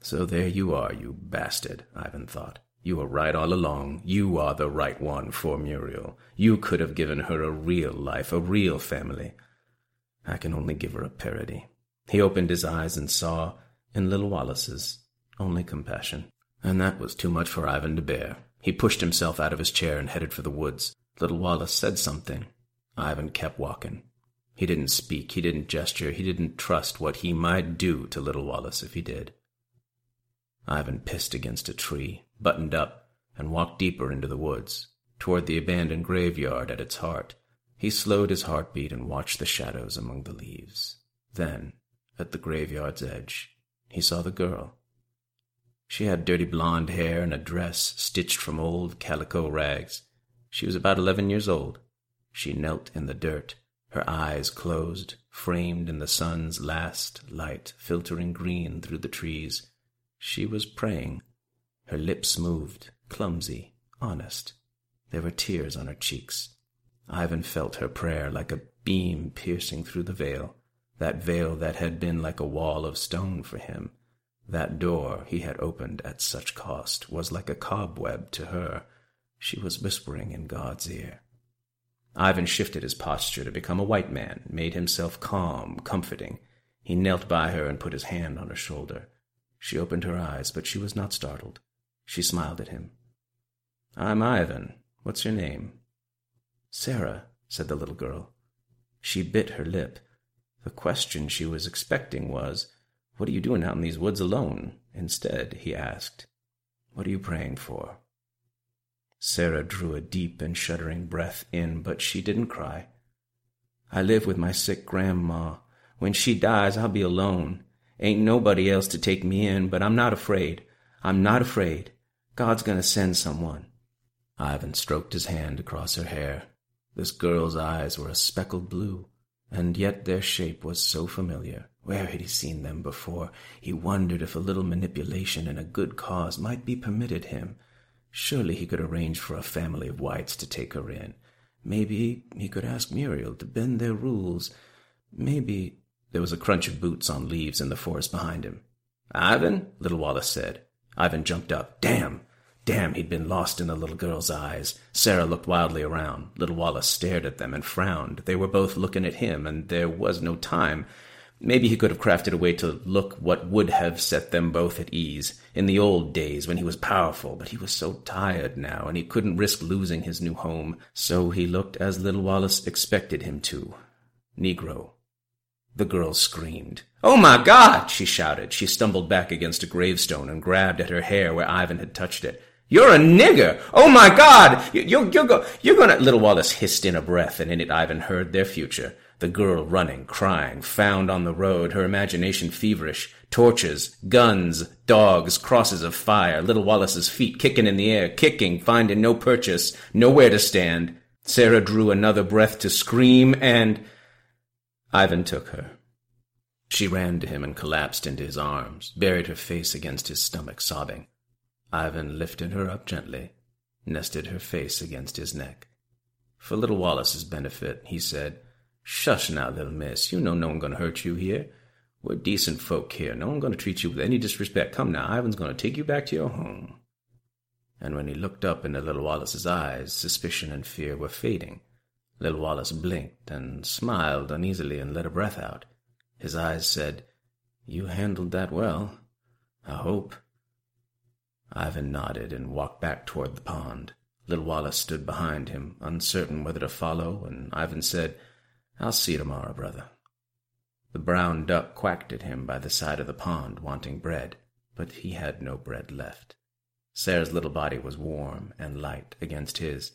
So there you are, you bastard, Ivan thought. You were right all along. You are the right one for Muriel. You could have given her a real life, a real family. I can only give her a parody. He opened his eyes and saw, in little Wallace's, only compassion. And that was too much for Ivan to bear. He pushed himself out of his chair and headed for the woods. Little Wallace said something. Ivan kept walking. He didn't speak, he didn't gesture, he didn't trust what he might do to little Wallace if he did. Ivan pissed against a tree, buttoned up, and walked deeper into the woods, toward the abandoned graveyard at its heart. He slowed his heartbeat and watched the shadows among the leaves. Then, at the graveyard's edge, he saw the girl. She had dirty blonde hair and a dress stitched from old calico rags. She was about eleven years old. She knelt in the dirt, her eyes closed, framed in the sun's last light filtering green through the trees. She was praying. Her lips moved, clumsy, honest. There were tears on her cheeks. Ivan felt her prayer like a beam piercing through the veil, that veil that had been like a wall of stone for him. That door he had opened at such cost was like a cobweb to her. She was whispering in God's ear. Ivan shifted his posture to become a white man, made himself calm, comforting. He knelt by her and put his hand on her shoulder. She opened her eyes, but she was not startled. She smiled at him. I'm Ivan. What's your name? Sarah, said the little girl. She bit her lip. The question she was expecting was, What are you doing out in these woods alone? Instead, he asked, What are you praying for? Sarah drew a deep and shuddering breath in, but she didn't cry. I live with my sick grandma. When she dies, I'll be alone. Ain't nobody else to take me in, but I'm not afraid. I'm not afraid. God's gonna send someone. Ivan stroked his hand across her hair. This girl's eyes were a speckled blue, and yet their shape was so familiar. Where had he seen them before? He wondered if a little manipulation in a good cause might be permitted him. Surely he could arrange for a family of whites to take her in. Maybe he could ask Muriel to bend their rules. Maybe there was a crunch of boots on leaves in the forest behind him. Ivan, little Wallace said. Ivan jumped up. Damn! Damn, he'd been lost in the little girl's eyes. Sarah looked wildly around. Little Wallace stared at them and frowned. They were both looking at him, and there was no time. Maybe he could have crafted a way to look what would have set them both at ease in the old days when he was powerful, but he was so tired now, and he couldn't risk losing his new home. So he looked as little Wallace expected him to. Negro. The girl screamed. Oh my God! she shouted. She stumbled back against a gravestone and grabbed at her hair where Ivan had touched it. You're a nigger! Oh my God! You, you, you're, go, you're gonna... Little Wallace hissed in a breath, and in it Ivan heard their future. The girl running, crying, found on the road, her imagination feverish. Torches, guns, dogs, crosses of fire, little Wallace's feet kicking in the air, kicking, finding no purchase, nowhere to stand. Sarah drew another breath to scream, and Ivan took her. She ran to him and collapsed into his arms, buried her face against his stomach, sobbing. Ivan lifted her up gently, nested her face against his neck. For little Wallace's benefit, he said, Shush now, little miss. You know no one gonna hurt you here. We're decent folk here. No one gonna treat you with any disrespect. Come now, Ivan's gonna take you back to your home. And when he looked up into little Wallace's eyes, suspicion and fear were fading. Little Wallace blinked and smiled uneasily and let a breath out. His eyes said, You handled that well. I hope. Ivan nodded and walked back toward the pond. Little Wallace stood behind him, uncertain whether to follow, and Ivan said, I'll see you tomorrow, brother. The brown duck quacked at him by the side of the pond, wanting bread, but he had no bread left. Sarah's little body was warm and light against his.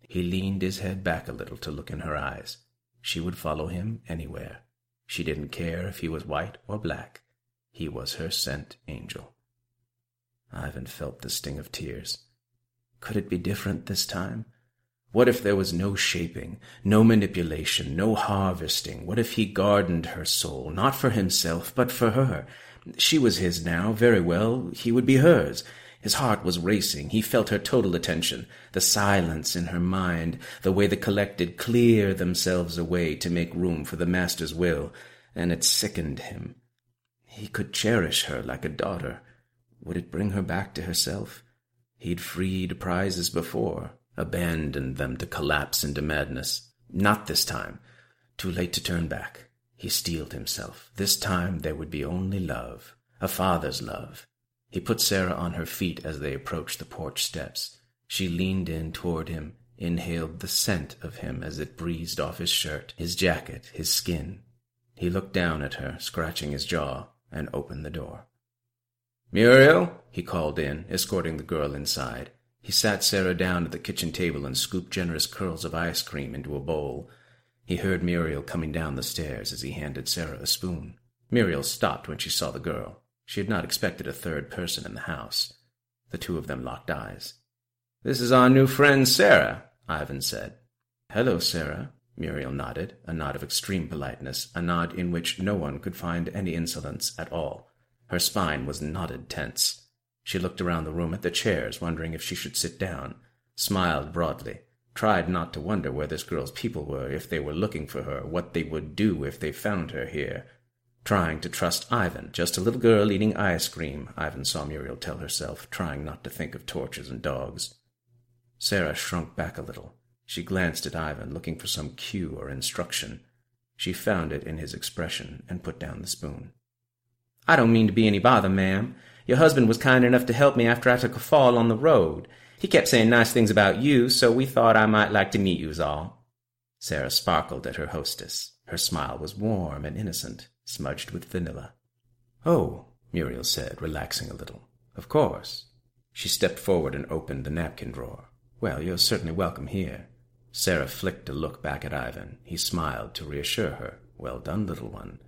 He leaned his head back a little to look in her eyes. She would follow him anywhere. She didn't care if he was white or black. He was her sent angel. Ivan felt the sting of tears. Could it be different this time? What if there was no shaping, no manipulation, no harvesting? What if he gardened her soul, not for himself, but for her? She was his now, very well, he would be hers. His heart was racing. He felt her total attention, the silence in her mind, the way the collected clear themselves away to make room for the Master's will, and it sickened him. He could cherish her like a daughter. Would it bring her back to herself? He'd freed prizes before, abandoned them to collapse into madness. Not this time. Too late to turn back. He steeled himself. This time there would be only love, a father's love. He put Sarah on her feet as they approached the porch steps. She leaned in toward him, inhaled the scent of him as it breezed off his shirt, his jacket, his skin. He looked down at her, scratching his jaw, and opened the door. Muriel, he called in, escorting the girl inside. He sat Sarah down at the kitchen table and scooped generous curls of ice cream into a bowl. He heard Muriel coming down the stairs as he handed Sarah a spoon. Muriel stopped when she saw the girl. She had not expected a third person in the house. The two of them locked eyes. This is our new friend Sarah, Ivan said. Hello, Sarah. Muriel nodded, a nod of extreme politeness, a nod in which no one could find any insolence at all. Her spine was knotted tense. She looked around the room at the chairs, wondering if she should sit down, smiled broadly, tried not to wonder where this girl's people were, if they were looking for her, what they would do if they found her here. Trying to trust Ivan, just a little girl eating ice cream, Ivan saw Muriel tell herself, trying not to think of torches and dogs. Sarah shrunk back a little. She glanced at Ivan, looking for some cue or instruction. She found it in his expression and put down the spoon. I don't mean to be any bother, ma'am. Your husband was kind enough to help me after I took a fall on the road. He kept saying nice things about you, so we thought I might like to meet you's all. Sarah sparkled at her hostess. Her smile was warm and innocent, smudged with vanilla. Oh, Muriel said, relaxing a little. Of course. She stepped forward and opened the napkin drawer. Well, you're certainly welcome here. Sarah flicked a look back at Ivan. He smiled to reassure her. Well done, little one.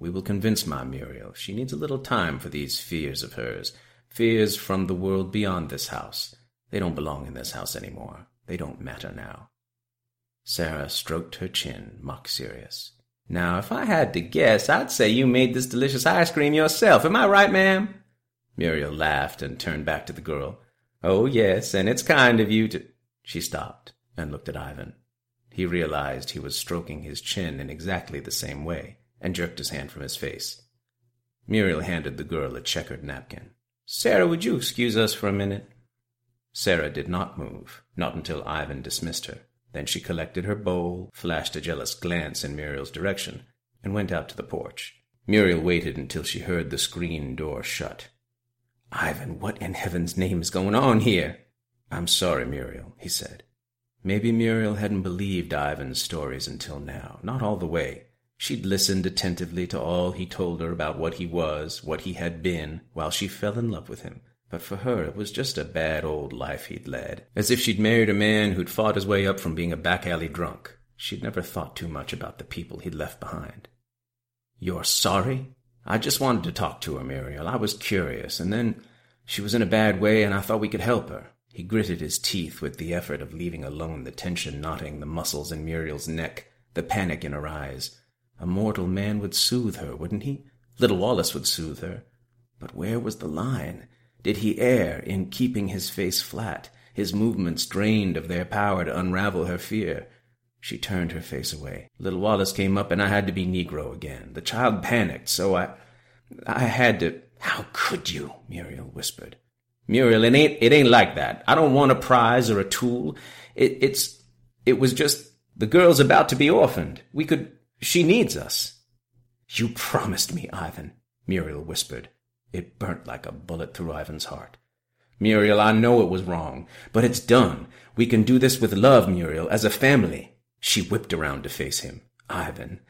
We will convince my Muriel. She needs a little time for these fears of hers. Fears from the world beyond this house. They don't belong in this house any more. They don't matter now. Sarah stroked her chin, mock serious. Now, if I had to guess, I'd say you made this delicious ice cream yourself. Am I right, ma'am? Muriel laughed and turned back to the girl. Oh, yes, and it's kind of you to. She stopped and looked at Ivan. He realized he was stroking his chin in exactly the same way and jerked his hand from his face. Muriel handed the girl a checkered napkin. Sarah, would you excuse us for a minute? Sarah did not move, not until Ivan dismissed her. Then she collected her bowl, flashed a jealous glance in Muriel's direction, and went out to the porch. Muriel waited until she heard the screen door shut. Ivan, what in heaven's name is going on here? I'm sorry, Muriel, he said. Maybe Muriel hadn't believed Ivan's stories until now, not all the way. She'd listened attentively to all he told her about what he was, what he had been, while she fell in love with him. But for her, it was just a bad old life he'd led. As if she'd married a man who'd fought his way up from being a back alley drunk. She'd never thought too much about the people he'd left behind. You're sorry? I just wanted to talk to her, Muriel. I was curious, and then she was in a bad way, and I thought we could help her. He gritted his teeth with the effort of leaving alone the tension knotting the muscles in Muriel's neck, the panic in her eyes. A mortal man would soothe her, wouldn't he? Little Wallace would soothe her. But where was the line? Did he err in keeping his face flat, his movements drained of their power to unravel her fear? She turned her face away. Little Wallace came up, and I had to be Negro again. The child panicked, so I. I had to. How could you? Muriel whispered. Muriel, it ain't it ain't like that. I don't want a prize or a tool. It, it's it was just the girl's about to be orphaned. We could. She needs us. You promised me, Ivan. Muriel whispered. It burnt like a bullet through Ivan's heart. Muriel, I know it was wrong, but it's done. We can do this with love, Muriel, as a family. She whipped around to face him. Ivan,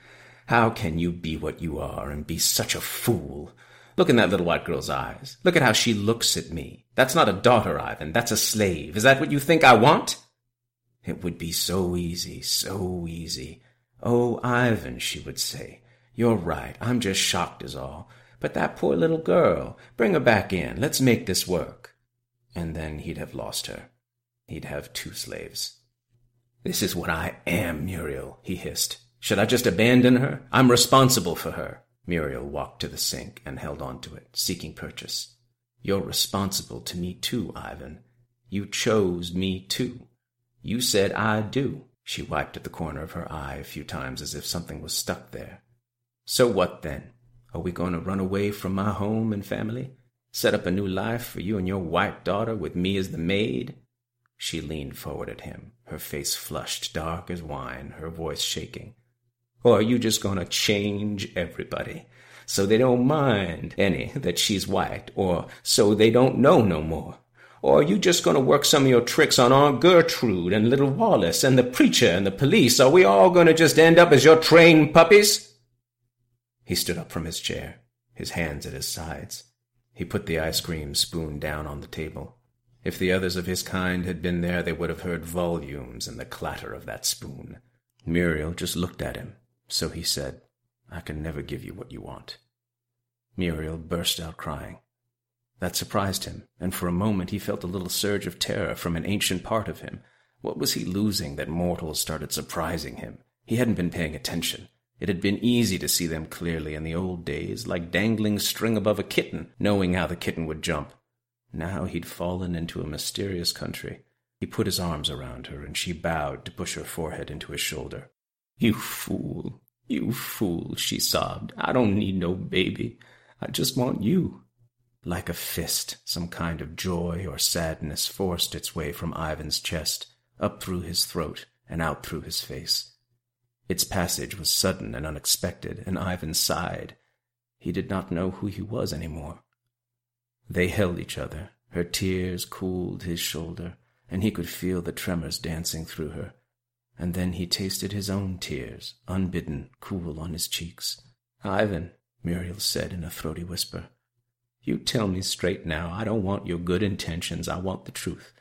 how can you be what you are and be such a fool? Look in that little white girl's eyes. Look at how she looks at me. That's not a daughter, Ivan. That's a slave. Is that what you think I want? It would be so easy, so easy. Oh, Ivan, she would say. You're right. I'm just shocked is all. But that poor little girl. Bring her back in. Let's make this work. And then he'd have lost her. He'd have two slaves. This is what I am, Muriel, he hissed. Should I just abandon her? I'm responsible for her. Muriel walked to the sink and held on to it, seeking purchase. You're responsible to me too, Ivan. You chose me too. You said I do. She wiped at the corner of her eye a few times as if something was stuck there. So what then? Are we going to run away from my home and family? Set up a new life for you and your white daughter with me as the maid? She leaned forward at him, her face flushed dark as wine, her voice shaking. Or are you just going to change everybody? So they don't mind any that she's white, or so they don't know no more. Or are you just going to work some of your tricks on Aunt Gertrude and little Wallace and the preacher and the police? Are we all going to just end up as your trained puppies? He stood up from his chair, his hands at his sides. He put the ice cream spoon down on the table. If the others of his kind had been there, they would have heard volumes in the clatter of that spoon. Muriel just looked at him, so he said, I can never give you what you want. Muriel burst out crying. That surprised him, and for a moment he felt a little surge of terror from an ancient part of him. What was he losing that mortals started surprising him? He hadn't been paying attention. It had been easy to see them clearly in the old days, like dangling string above a kitten, knowing how the kitten would jump. Now he'd fallen into a mysterious country. He put his arms around her, and she bowed to push her forehead into his shoulder. You fool, you fool, she sobbed. I don't need no baby. I just want you. Like a fist, some kind of joy or sadness forced its way from Ivan's chest, up through his throat, and out through his face. Its passage was sudden and unexpected, and Ivan sighed. He did not know who he was any more. They held each other. Her tears cooled his shoulder, and he could feel the tremors dancing through her. And then he tasted his own tears, unbidden, cool on his cheeks. Ivan, Muriel said in a throaty whisper, you tell me straight now. I don't want your good intentions. I want the truth.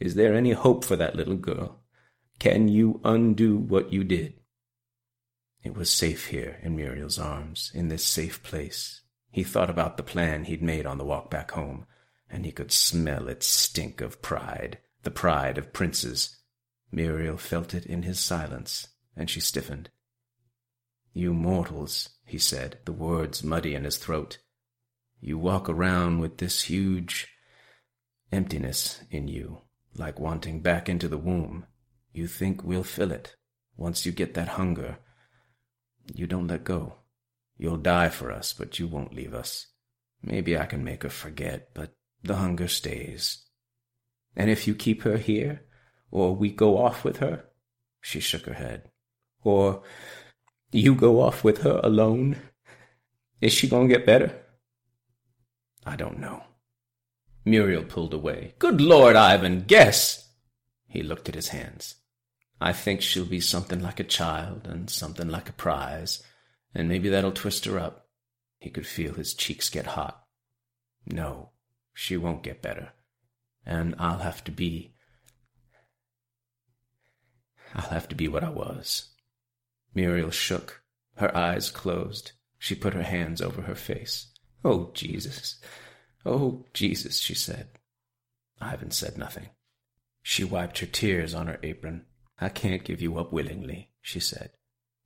Is there any hope for that little girl? Can you undo what you did? It was safe here in Muriel's arms, in this safe place. He thought about the plan he'd made on the walk back home, and he could smell its stink of pride, the pride of princes. Muriel felt it in his silence, and she stiffened. You mortals, he said, the words muddy in his throat. You walk around with this huge emptiness in you, like wanting back into the womb. You think we'll fill it. Once you get that hunger, you don't let go. You'll die for us, but you won't leave us. Maybe I can make her forget, but the hunger stays. And if you keep her here, or we go off with her, she shook her head, or you go off with her alone, is she gonna get better? I don't know. Muriel pulled away. Good Lord, Ivan, guess! He looked at his hands. I think she'll be something like a child and something like a prize, and maybe that'll twist her up. He could feel his cheeks get hot. No, she won't get better, and I'll have to be. I'll have to be what I was. Muriel shook. Her eyes closed. She put her hands over her face. Oh, Jesus. Oh, Jesus, she said. Ivan said nothing. She wiped her tears on her apron. I can't give you up willingly, she said.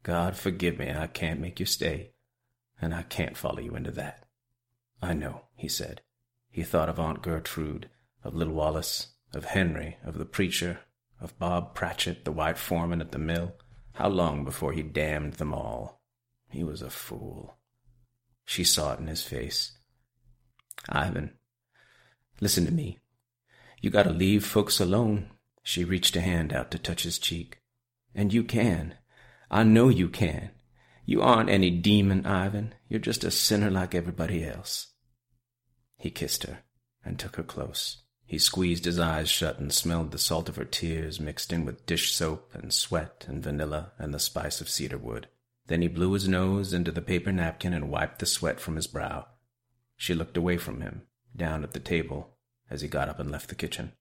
God forgive me, I can't make you stay, and I can't follow you into that. I know, he said. He thought of Aunt Gertrude, of little Wallace, of Henry, of the preacher, of Bob Pratchett, the white foreman at the mill. How long before he damned them all? He was a fool. She saw it in his face. Ivan, listen to me. You gotta leave folks alone. She reached a hand out to touch his cheek. And you can. I know you can. You aren't any demon, Ivan. You're just a sinner like everybody else. He kissed her and took her close. He squeezed his eyes shut and smelled the salt of her tears mixed in with dish soap and sweat and vanilla and the spice of cedar wood. Then he blew his nose into the paper napkin and wiped the sweat from his brow. She looked away from him, down at the table, as he got up and left the kitchen.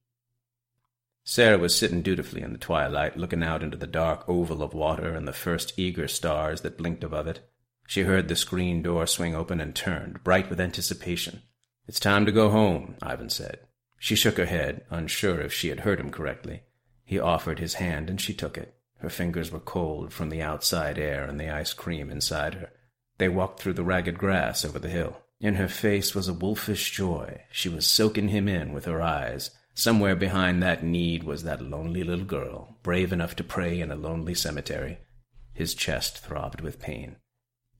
Sarah was sitting dutifully in the twilight, looking out into the dark oval of water and the first eager stars that blinked above it. She heard the screen door swing open and turned, bright with anticipation. It's time to go home, Ivan said. She shook her head, unsure if she had heard him correctly. He offered his hand, and she took it. Her fingers were cold from the outside air and the ice cream inside her. They walked through the ragged grass over the hill. In her face was a wolfish joy. She was soaking him in with her eyes. Somewhere behind that need was that lonely little girl, brave enough to pray in a lonely cemetery. His chest throbbed with pain.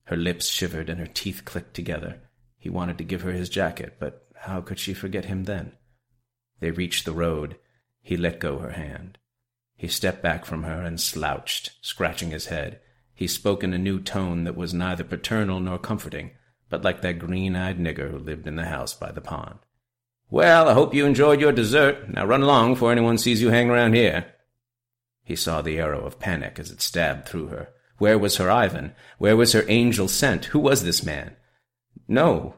Her lips shivered and her teeth clicked together. He wanted to give her his jacket, but how could she forget him then? They reached the road. He let go her hand. He stepped back from her and slouched, scratching his head. He spoke in a new tone that was neither paternal nor comforting, but like that green-eyed nigger who lived in the house by the pond. Well, I hope you enjoyed your dessert. Now run along before anyone sees you hang around here. He saw the arrow of panic as it stabbed through her. Where was her Ivan? Where was her angel sent? Who was this man? No.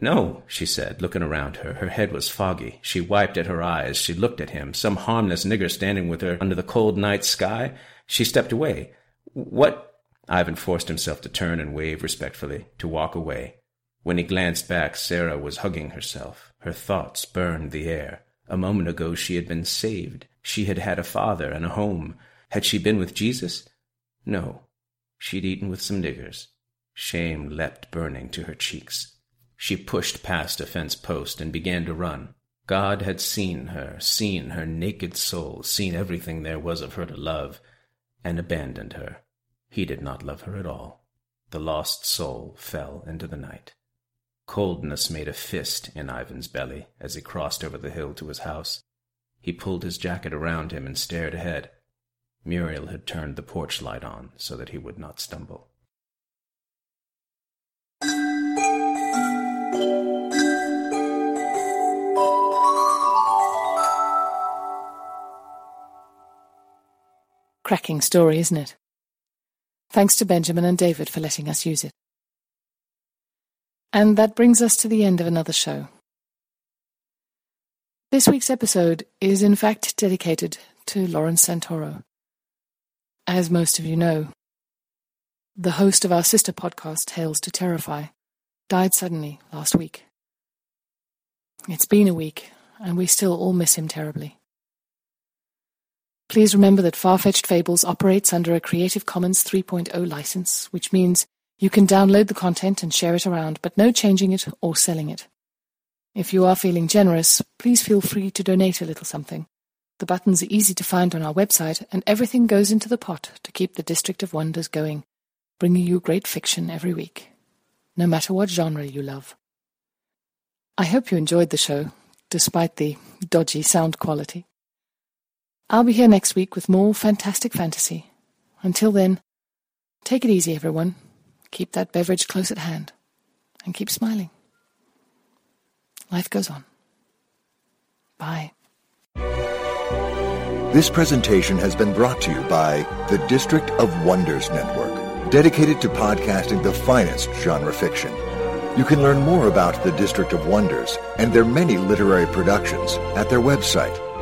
No, she said, looking around her. Her head was foggy. She wiped at her eyes. She looked at him, some harmless nigger standing with her under the cold night sky. She stepped away. What? Ivan forced himself to turn and wave respectfully, to walk away. When he glanced back, Sarah was hugging herself. Her thoughts burned the air. A moment ago she had been saved. She had had a father and a home. Had she been with Jesus? No. She'd eaten with some niggers. Shame leapt burning to her cheeks. She pushed past a fence post and began to run. God had seen her, seen her naked soul, seen everything there was of her to love, and abandoned her. He did not love her at all. The lost soul fell into the night. Coldness made a fist in Ivan's belly as he crossed over the hill to his house. He pulled his jacket around him and stared ahead. Muriel had turned the porch light on so that he would not stumble. Cracking story, isn't it? Thanks to Benjamin and David for letting us use it. And that brings us to the end of another show. This week's episode is in fact dedicated to Lawrence Santoro. As most of you know, the host of our sister podcast, Tales to Terrify, died suddenly last week. It's been a week, and we still all miss him terribly. Please remember that Farfetched Fables operates under a Creative Commons 3.0 license, which means you can download the content and share it around, but no changing it or selling it. If you are feeling generous, please feel free to donate a little something. The buttons are easy to find on our website, and everything goes into the pot to keep the District of Wonders going, bringing you great fiction every week, no matter what genre you love. I hope you enjoyed the show, despite the dodgy sound quality. I'll be here next week with more fantastic fantasy. Until then, take it easy, everyone. Keep that beverage close at hand. And keep smiling. Life goes on. Bye. This presentation has been brought to you by the District of Wonders Network, dedicated to podcasting the finest genre fiction. You can learn more about the District of Wonders and their many literary productions at their website,